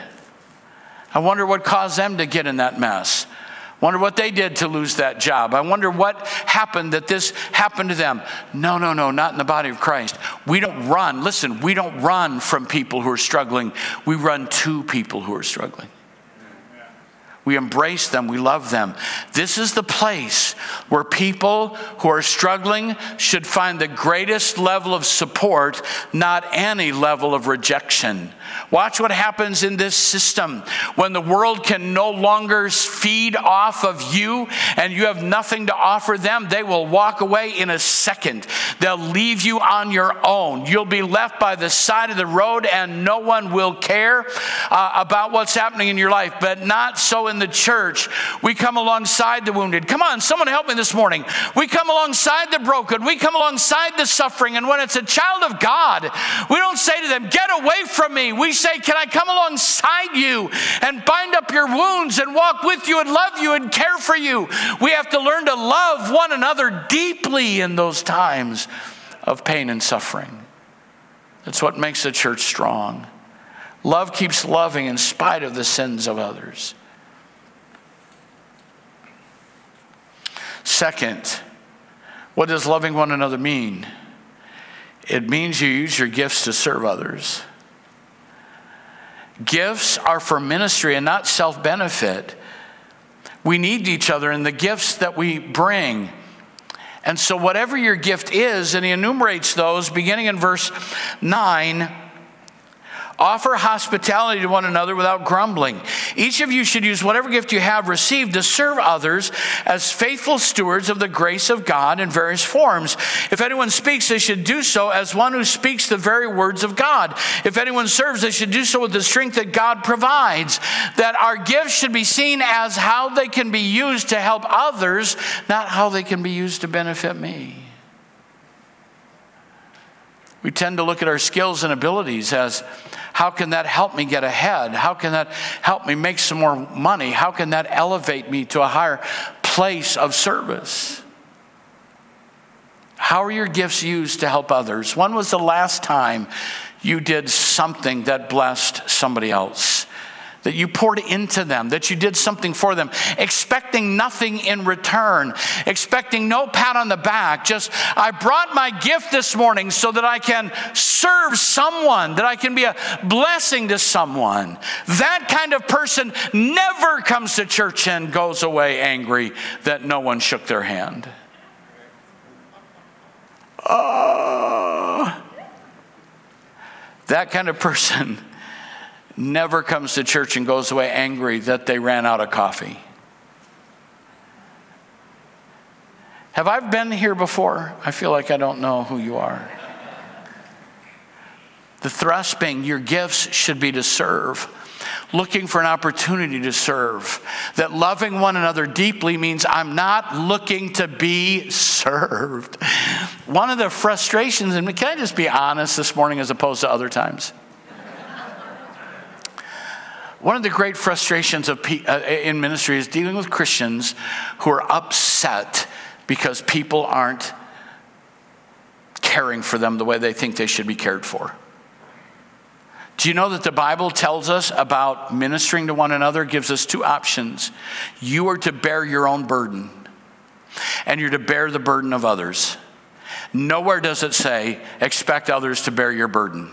I wonder what caused them to get in that mess. Wonder what they did to lose that job. I wonder what happened that this happened to them. No, no, no, not in the body of Christ. We don't run. Listen, we don't run from people who are struggling. We run to people who are struggling. We embrace them. We love them. This is the place where people who are struggling should find the greatest level of support, not any level of rejection. Watch what happens in this system when the world can no longer feed off of you and you have nothing to offer them. They will walk away in a second. They'll leave you on your own. You'll be left by the side of the road and no one will care uh, about what's happening in your life. But not so in the church. We come alongside the wounded. Come on, someone help me this morning. We come alongside the broken. We come alongside the suffering. And when it's a child of God, we don't say to them, Get away from me. We say, Can I come alongside you and bind up your wounds and walk with you and love you and care for you? We have to learn to love one another deeply in those times of pain and suffering. That's what makes the church strong. Love keeps loving in spite of the sins of others. Second, what does loving one another mean? It means you use your gifts to serve others. Gifts are for ministry and not self benefit. We need each other and the gifts that we bring. And so, whatever your gift is, and he enumerates those beginning in verse 9 Offer hospitality to one another without grumbling. Each of you should use whatever gift you have received to serve others as faithful stewards of the grace of God in various forms. If anyone speaks, they should do so as one who speaks the very words of God. If anyone serves, they should do so with the strength that God provides. That our gifts should be seen as how they can be used to help others, not how they can be used to benefit me. We tend to look at our skills and abilities as how can that help me get ahead? How can that help me make some more money? How can that elevate me to a higher place of service? How are your gifts used to help others? When was the last time you did something that blessed somebody else? That you poured into them, that you did something for them, expecting nothing in return, expecting no pat on the back. Just, I brought my gift this morning so that I can serve someone, that I can be a blessing to someone. That kind of person never comes to church and goes away angry that no one shook their hand. Oh, that kind of person never comes to church and goes away angry that they ran out of coffee. Have I been here before? I feel like I don't know who you are. The thrust being your gifts should be to serve, looking for an opportunity to serve. That loving one another deeply means I'm not looking to be served. One of the frustrations, and can I just be honest this morning as opposed to other times? One of the great frustrations of, uh, in ministry is dealing with Christians who are upset because people aren't caring for them the way they think they should be cared for. Do you know that the Bible tells us about ministering to one another, gives us two options. You are to bear your own burden, and you're to bear the burden of others. Nowhere does it say, expect others to bear your burden.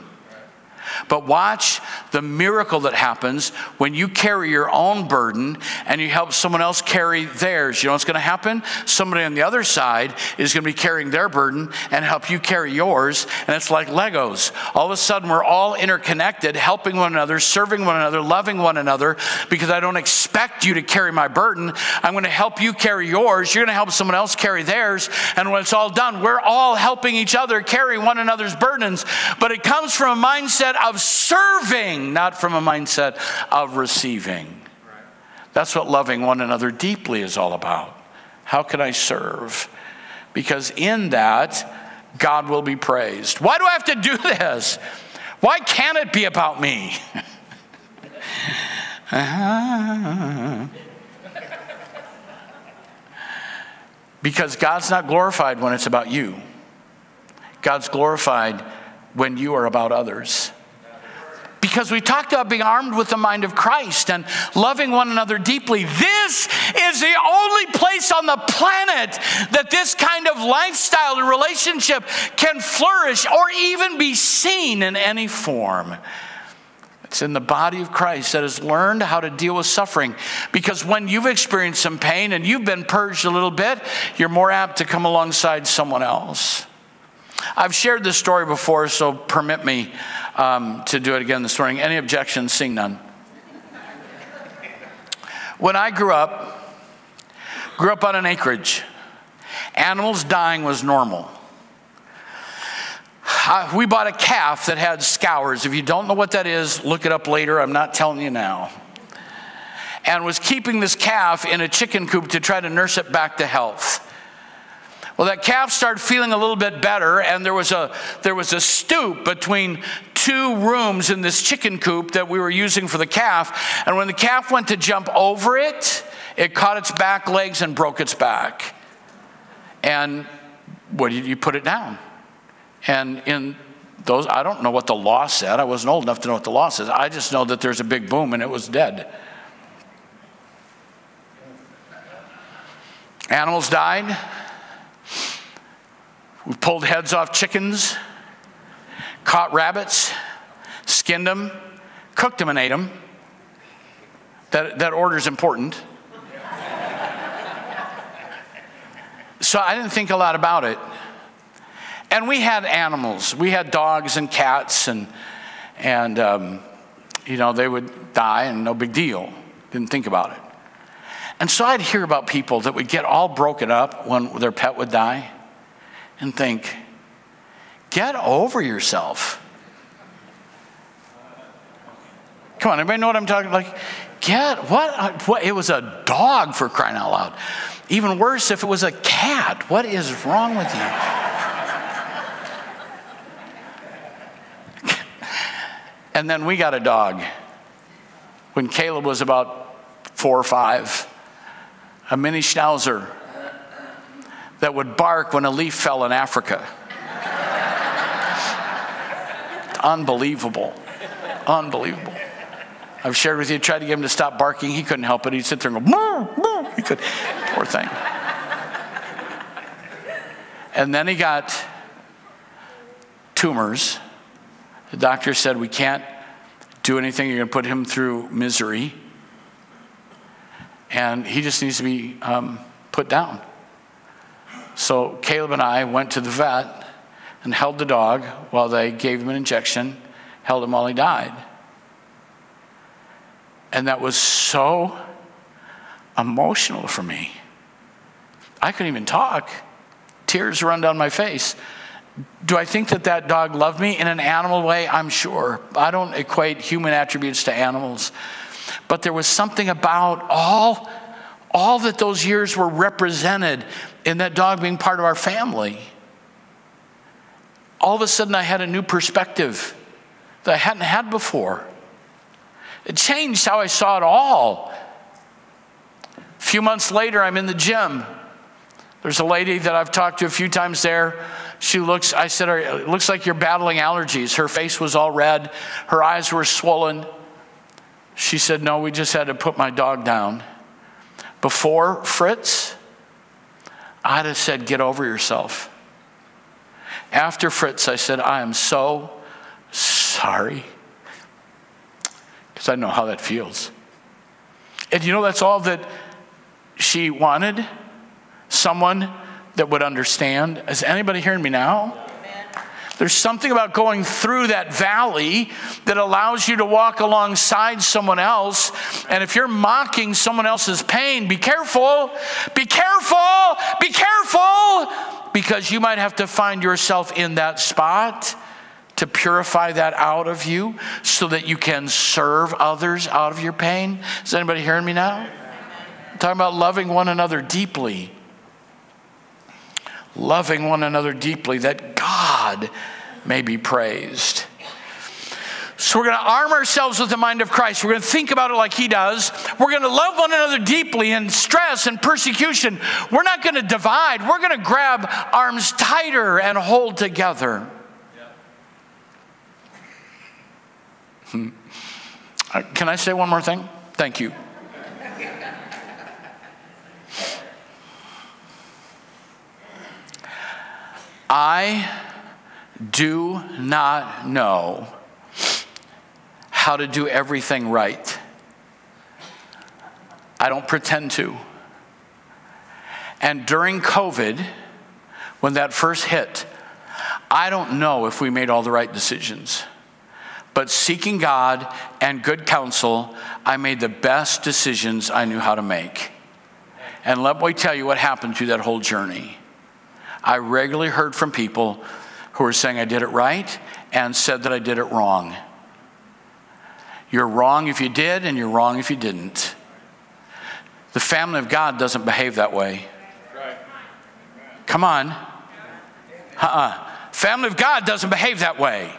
But watch the miracle that happens when you carry your own burden and you help someone else carry theirs. You know what's going to happen? Somebody on the other side is going to be carrying their burden and help you carry yours. And it's like Legos. All of a sudden, we're all interconnected, helping one another, serving one another, loving one another, because I don't expect you to carry my burden. I'm going to help you carry yours. You're going to help someone else carry theirs. And when it's all done, we're all helping each other carry one another's burdens. But it comes from a mindset of serving, not from a mindset of receiving. That's what loving one another deeply is all about. How can I serve? Because in that, God will be praised. Why do I have to do <laughs> this? Why can't it be about me? <laughs> because God's not glorified when it's about you. God's glorified when you are about others because we talked about being armed with the mind of Christ and loving one another deeply. This is the only place on the planet that this kind of lifestyle and relationship can flourish or even be seen in any form. It's in the body of Christ that has learned how to deal with suffering. Because when you've experienced some pain and you've been purged a little bit, you're more apt to come alongside someone else. I've shared this story before, so permit me um, to do it again this morning. Any objections? Seeing none. When I grew up, grew up on an acreage, animals dying was normal. Uh, we bought a calf that had scours. If you don't know what that is, look it up later. I'm not telling you now. And was keeping this calf in a chicken coop to try to nurse it back to health. Well, that calf started feeling a little bit better, and there was a there was a stoop between two rooms in this chicken coop that we were using for the calf. And when the calf went to jump over it, it caught its back legs and broke its back. And what did you put it down? And in those, I don't know what the law said. I wasn't old enough to know what the law says. I just know that there's a big boom and it was dead. Animals died. We pulled heads off chickens, caught rabbits, skinned them, cooked them, and ate them. That, that order is important. so I didn't think a lot about it. And we had animals. We had dogs and cats, and, and um, you know, they would die and no big deal. Didn't think about it. And so I'd hear about people that would get all broken up when their pet would die and think, get over yourself. Come on, everybody know what I'm talking like? Get what? What? It was a dog for crying out loud. Even worse if it was a cat. What is wrong with you? <laughs> and then we got a dog when Caleb was about four or five, a mini schnauzer that would bark when a leaf fell in Africa. Unbelievable. Unbelievable. I've shared with you, tried to get him to stop barking. He couldn't help it. He'd sit there and go, moo, moo. He could, poor thing. And then he got tumors. The doctor said, We can't do anything. You're going to put him through misery. And he just needs to be um, put down. So Caleb and I went to the vet and held the dog while they gave him an injection, held him while he died. And that was so emotional for me. I couldn't even talk. Tears run down my face. Do I think that that dog loved me in an animal way? I'm sure. I don't equate human attributes to animals. But there was something about all, all that those years were represented in that dog being part of our family. All of a sudden, I had a new perspective that I hadn't had before. It changed how I saw it all. A few months later, I'm in the gym There's a lady that I've talked to a few times there. She looks, I said, it looks like you're battling allergies. Her face was all red, her eyes were swollen. She said, No, we just had to put my dog down. Before Fritz, I'd have said, Get over yourself. After Fritz, I said, I am so sorry. Because I know how that feels. And you know, that's all that she wanted someone that would understand. Is anybody hearing me now? There's something about going through that valley that allows you to walk alongside someone else. And if you're mocking someone else's pain, be careful, be careful, be careful, because you might have to find yourself in that spot to purify that out of you so that you can serve others out of your pain. Is anybody hearing me now? I'm talking about loving one another deeply loving one another deeply, that God may be praised. So we're going to arm ourselves with the mind of Christ. We're going to think about it like He does. We're going to love one another deeply in stress and persecution. We're not going to divide. We're going to grab arms tighter and hold together. Hmm. Uh, can I say one more thing? Thank you. I do not know how to do everything right. I don't pretend to. And during COVID, when that first hit, I don't know if we made all the right decisions. But seeking God and good counsel, I made the best decisions I knew how to make. And let me tell you what happened through that whole journey. I regularly heard from people who were saying I did it right and said that I did it wrong. You're wrong if you did, and you're wrong if you didn't. The family of God doesn't behave that way. Come on. Uh uh-uh. uh Family of God doesn't behave that way.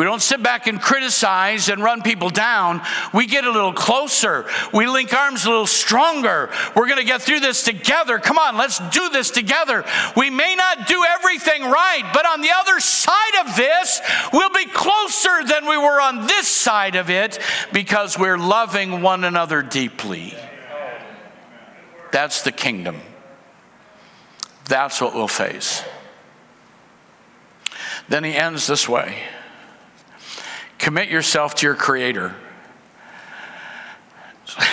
We don't sit back and criticize and run people down. We get a little closer. We link arms a little stronger. We're going to get through this together. Come on, let's do this together. We may not do everything right, but on the other side of this, we'll be closer than we were on this side of it because we're loving one another deeply. That's the kingdom. That's what we'll face. Then he ends this way. Commit yourself to your Creator. <coughs>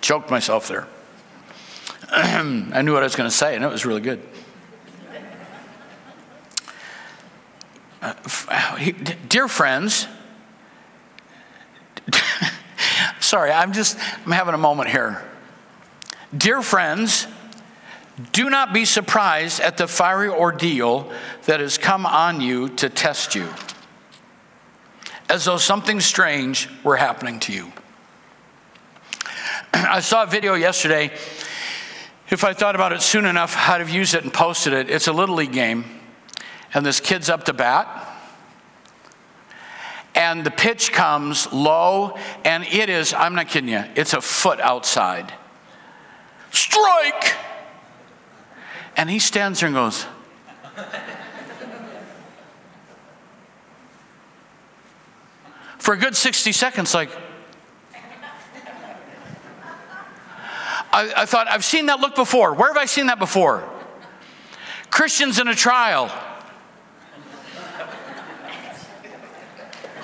Choked myself there. <clears throat> I knew what I was going to say, and it was really good. Uh, dear friends, <laughs> sorry, I'm just, I'm having a moment here. Dear friends, do not be surprised at the fiery ordeal that has come on you to test you, as though something strange were happening to you. <clears throat> I saw a video yesterday. If I thought about it soon enough, I'd have used it and posted it. It's a little league game, and this kid's up to bat. And the pitch comes low, and it is, I'm not kidding you, it's a foot outside. Strike! And he stands there and goes, for a good 60 seconds, like, I, I, thought, I've seen that look before. Where have I seen that before? Christians in a trial.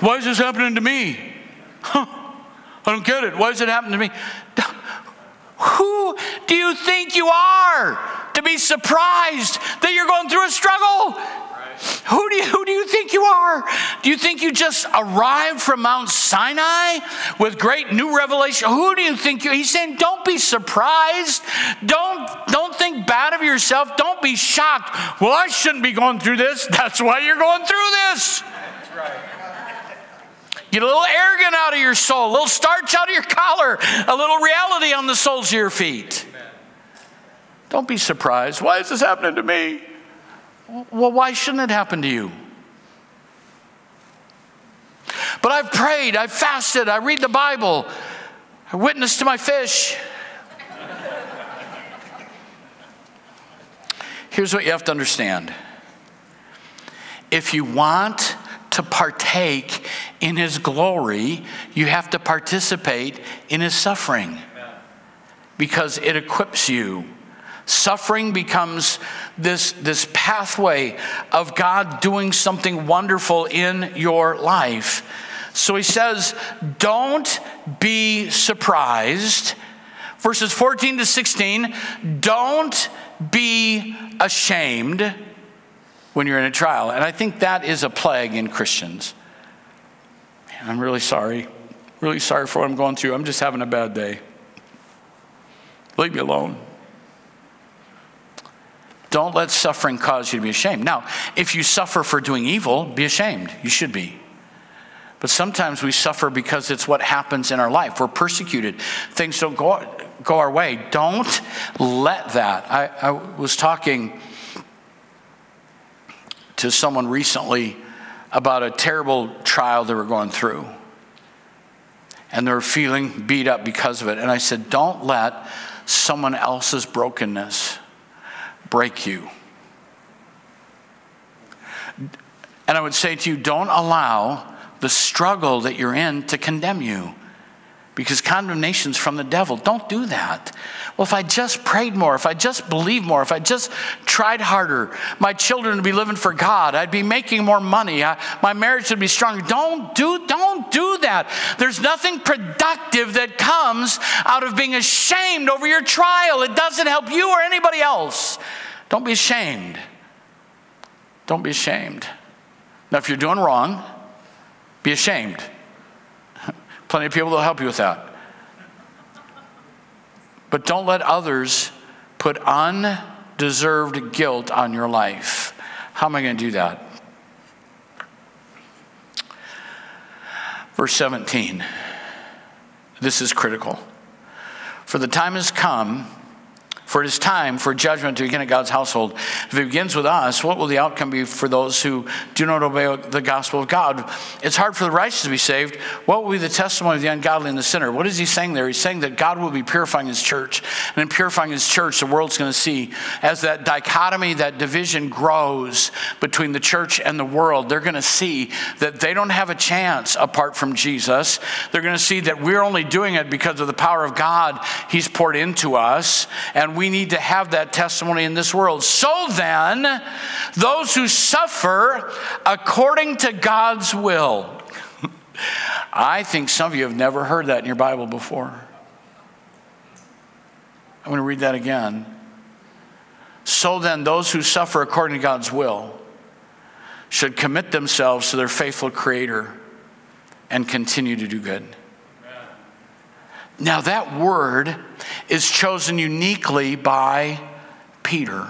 Why is this happening to me? Huh, I don't get it. Why is it happening to me? Who do you think you are to be surprised that you're going through a struggle? Who do, you, who do you think you are? Do you think you just arrived from Mount Sinai with great new revelation? Who do you think you He's saying, don't be surprised. Don't, don't think bad of yourself. Don't be shocked. Well, I shouldn't be going through this. That's why you're going through this. Right. Get a little arrogant out of your soul, a little starch out of your collar, a little reality on the soles of your feet. Don't be surprised. Why is this happening to me? Well, why shouldn't it happen to you? But I've prayed, I've fasted, I read the Bible, I witnessed to my fish. Here's what you have to understand if you want to partake in his glory, you have to participate in his suffering because it equips you Suffering becomes this, this pathway of God doing something wonderful in your life. So he says, Don't be surprised. Verses 14 to 16, don't be ashamed when you're in a trial. And I think that is a plague in Christians. Man, I'm really sorry. Really sorry for what I'm going through. I'm just having a bad day. Leave me alone. Don't let suffering cause you to be ashamed. Now, if you suffer for doing evil, be ashamed. You should be. But sometimes we suffer because it's what happens in our life. We're persecuted. Things don't go, go our way. Don't let that. I, I was talking to someone recently about a terrible trial they were going through. And they were feeling beat up because of it. And I said, Don't let someone else's brokenness break you. And I would say to you, don't allow the struggle that you're in to condemn you because condemnation's from the devil. Don't do that. Well, if I just prayed more, if I just believed more, if I just tried harder, my children would be living for God. I'd be making more money. I, my marriage would be stronger. Don't do, don't do that. There's nothing productive that comes out of being ashamed over your trial. It doesn't help you or anybody else. Don't be ashamed. Don't be ashamed. Now, if you're doing wrong, be ashamed. Plenty of people will help you with that. But don't let others put undeserved guilt on your life. How am I going to do that? Verse 17. This is critical. For the time has come for it is time for judgment to begin at God's household. If it begins with us, what will the outcome be for those who do not obey the gospel of God? It's hard for the righteous to be saved. What will be the testimony of the ungodly and the sinner? What is he saying there? He's saying that God will be purifying his church. And in purifying his church, the world's going to see as that dichotomy, that division grows between the church and the world, they're going to see that they don't have a chance apart from Jesus. They're going to see that we're only doing it because of the power of God he's poured into us. And we need to have that testimony in this world. So then, those who suffer according to God's will. I think some of you have never heard that in your Bible before. I'm going to read that again. So then, those who suffer according to God's will should commit themselves to their faithful Creator and continue to do good. Now, that word is chosen uniquely by Peter.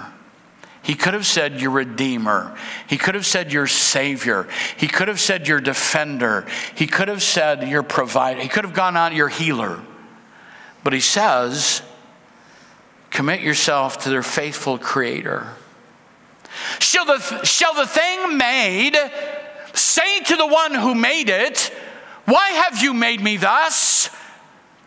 He could have said your redeemer. He could have said your savior. He could have said your defender. He could have said your provider. He could have gone on your healer. But he says, commit yourself to their faithful creator. Shall the, shall the thing made say to the one who made it, Why have you made me thus?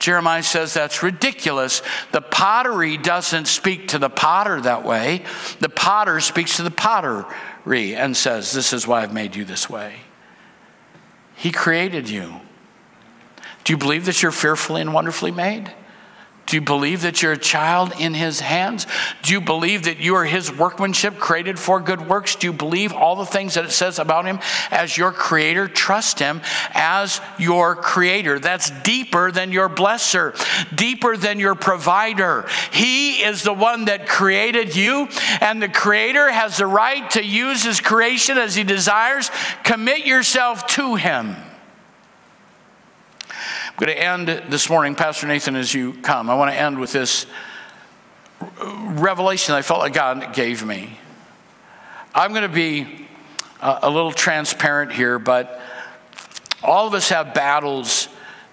Jeremiah says that's ridiculous. The pottery doesn't speak to the potter that way. The potter speaks to the pottery and says, This is why I've made you this way. He created you. Do you believe that you're fearfully and wonderfully made? Do you believe that you're a child in his hands? Do you believe that you are his workmanship created for good works? Do you believe all the things that it says about him as your creator? Trust him as your creator. That's deeper than your blesser, deeper than your provider. He is the one that created you, and the creator has the right to use his creation as he desires. Commit yourself to him. I'm going to end this morning, Pastor Nathan, as you come. I want to end with this revelation I felt like God gave me. I'm going to be uh, a little transparent here, but all of us have battles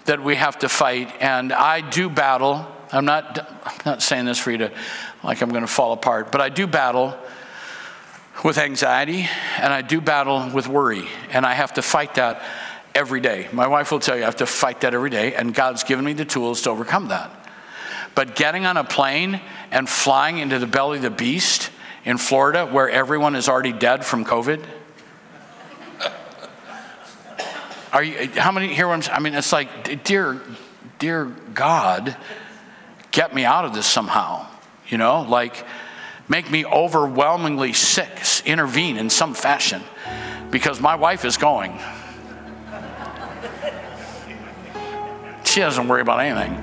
that we have to fight, and I do battle. I'm not, I'm not saying this for you to, like I'm going to fall apart, but I do battle with anxiety, and I do battle with worry, and I have to fight that every day. My wife will tell you I have to fight that every day, and God's given me the tools to overcome that. But getting on a plane and flying into the belly of the beast in Florida where everyone is already dead from COVID? <laughs> Are you, how many I'm? I mean, it's like, dear, dear God, get me out of this somehow. You know, like, make me overwhelmingly sick, intervene in some fashion because my wife is going. She doesn't worry about anything.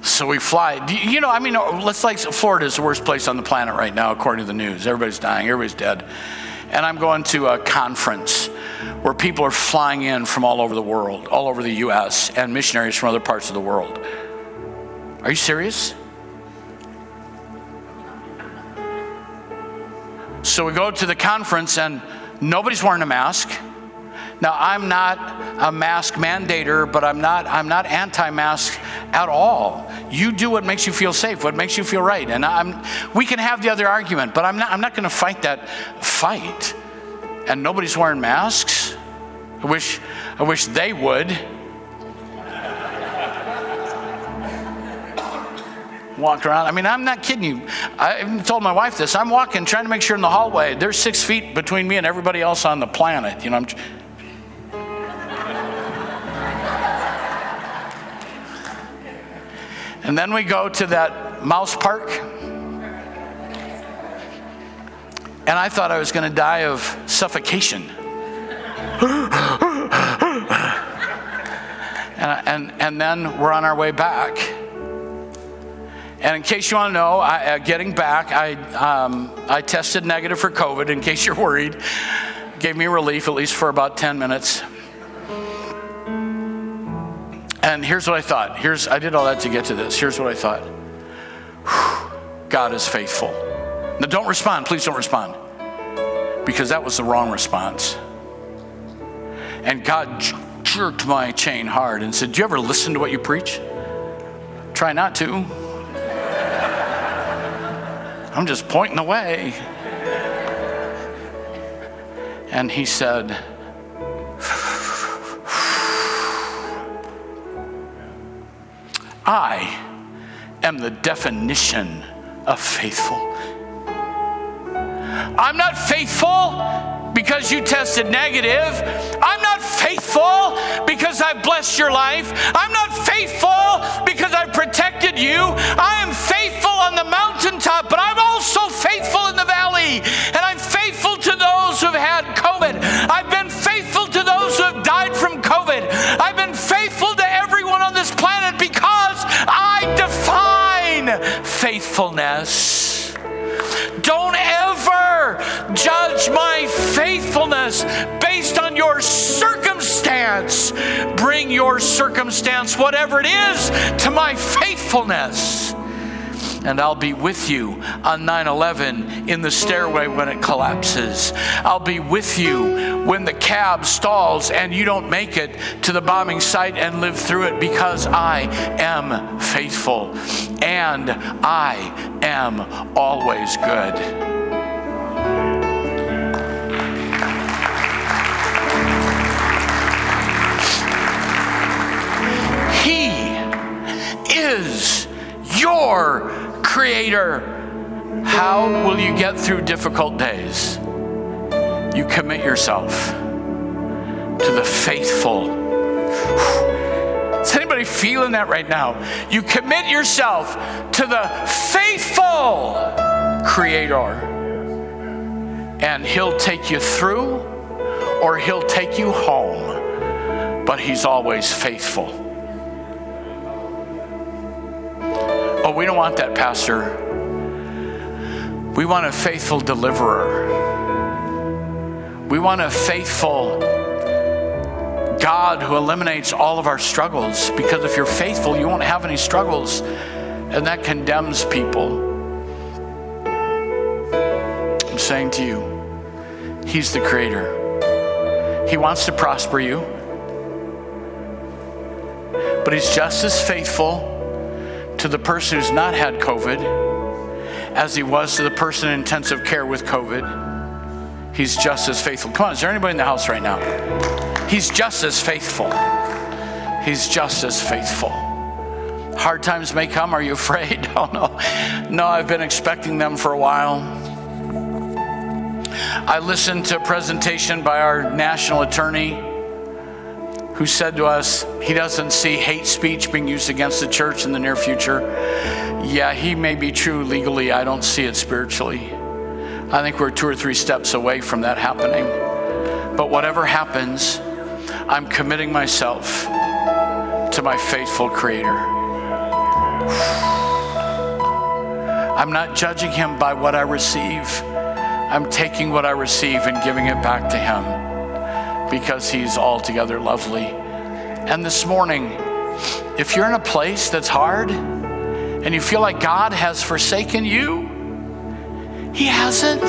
So we fly. You know, I mean, let's like Florida is the worst place on the planet right now, according to the news. Everybody's dying, everybody's dead. And I'm going to a conference where people are flying in from all over the world, all over the US, and missionaries from other parts of the world. Are you serious? So we go to the conference and nobody's wearing a mask. Now I'm not a mask mandator, but I'm not I'm not anti-mask at all. You do what makes you feel safe, what makes you feel right. And I'm we can have the other argument, but I'm not I'm not going to fight that fight. And nobody's wearing masks. I wish I wish they would. walk around. I mean, I'm not kidding you. I told my wife this. I'm walking, trying to make sure in the hallway, there's six feet between me and everybody else on the planet. You know, I'm. And then we go to that mouse park. And I thought I was going to die of suffocation. and, and, and then we're on our way back. And in case you want to know, I, uh, getting back, I, um, I tested negative for COVID, in case you're worried. Gave me relief, at least for about 10 minutes. And here's what I thought. Here's I did all that to get to this. Here's what I thought. God is faithful. Now don't respond, please don't respond. Because that was the wrong response. And God jerked my chain hard and said, Do you ever listen to what you preach? Try not to. <laughs> I'm just pointing the way. And he said, I am the definition of faithful. I'm not faithful because you tested negative. I'm not faithful because I blessed your life. I'm not faithful because I protected you. I am faithful on the mountaintop, but I'm also faithful in the valley. And faithfulness. Don't ever judge my faithfulness based on your circumstance. Bring your circumstance, whatever it is, to my faithfulness. And I'll be with you on 9 11 in the stairway when it collapses. I'll be with you when the cab stalls and you don't make it to the bombing site and live through it because I am faithful and I am always good. He is your creator. How will you get through difficult days? You commit yourself to the faithful. Is anybody feeling that right now? You commit yourself to the faithful creator. And he'll take you through or he'll take you home. But he's always faithful. Oh, we don't want that, Pastor. We want a faithful deliverer. We want a faithful God who eliminates all of our struggles because if you're faithful, you won't have any struggles, and that condemns people. I'm saying to you, He's the Creator. He wants to prosper you, but He's just as faithful to the person who's not had COVID as He was to the person in intensive care with COVID. He's just as faithful. Come on, is there anybody in the house right now? He's just as faithful. He's just as faithful. Hard times may come. Are you <laughs> afraid? <laughs> Oh, no. No, I've been expecting them for a while. I listened to a presentation by our national attorney who said to us he doesn't see hate speech being used against the church in the near future. Yeah, he may be true legally, I don't see it spiritually. I think we're two or three steps away from that happening. But whatever happens, I'm committing myself to my faithful Creator. I'm not judging Him by what I receive. I'm taking what I receive and giving it back to Him because He's altogether lovely. And this morning, if you're in a place that's hard and you feel like God has forsaken you, he hasn't.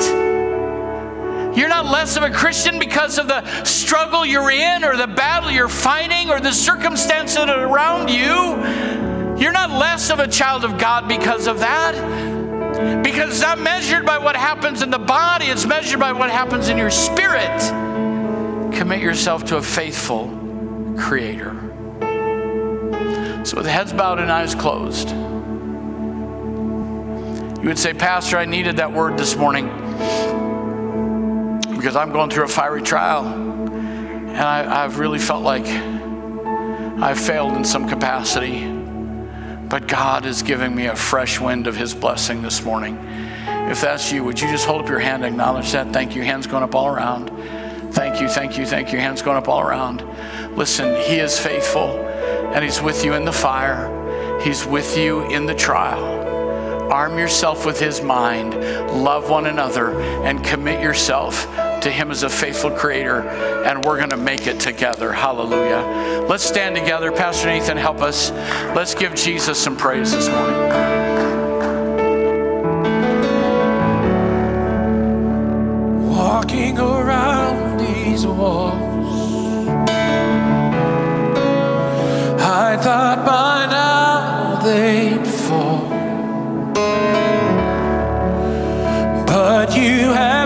You're not less of a Christian because of the struggle you're in or the battle you're fighting or the circumstances around you. You're not less of a child of God because of that. Because it's not measured by what happens in the body, it's measured by what happens in your spirit. Commit yourself to a faithful Creator. So, with heads bowed and eyes closed, you would say, Pastor, I needed that word this morning because I'm going through a fiery trial. And I, have really felt like I've failed in some capacity. But God is giving me a fresh wind of His blessing this morning. If that's you, would you just hold up your hand and acknowledge that? Thank you. Hands going up all around. Thank you, thank you, thank you. Hands going up all around. Listen, He is faithful and He's with you in the fire, He's with you in the trial. Arm yourself with His mind, love one another, and commit yourself to Him as a faithful Creator, and we're going to make it together. Hallelujah. Let's stand together. Pastor Nathan, help us. Let's give Jesus some praise this morning. Walking around walls, I thought by now they'd fall. But you have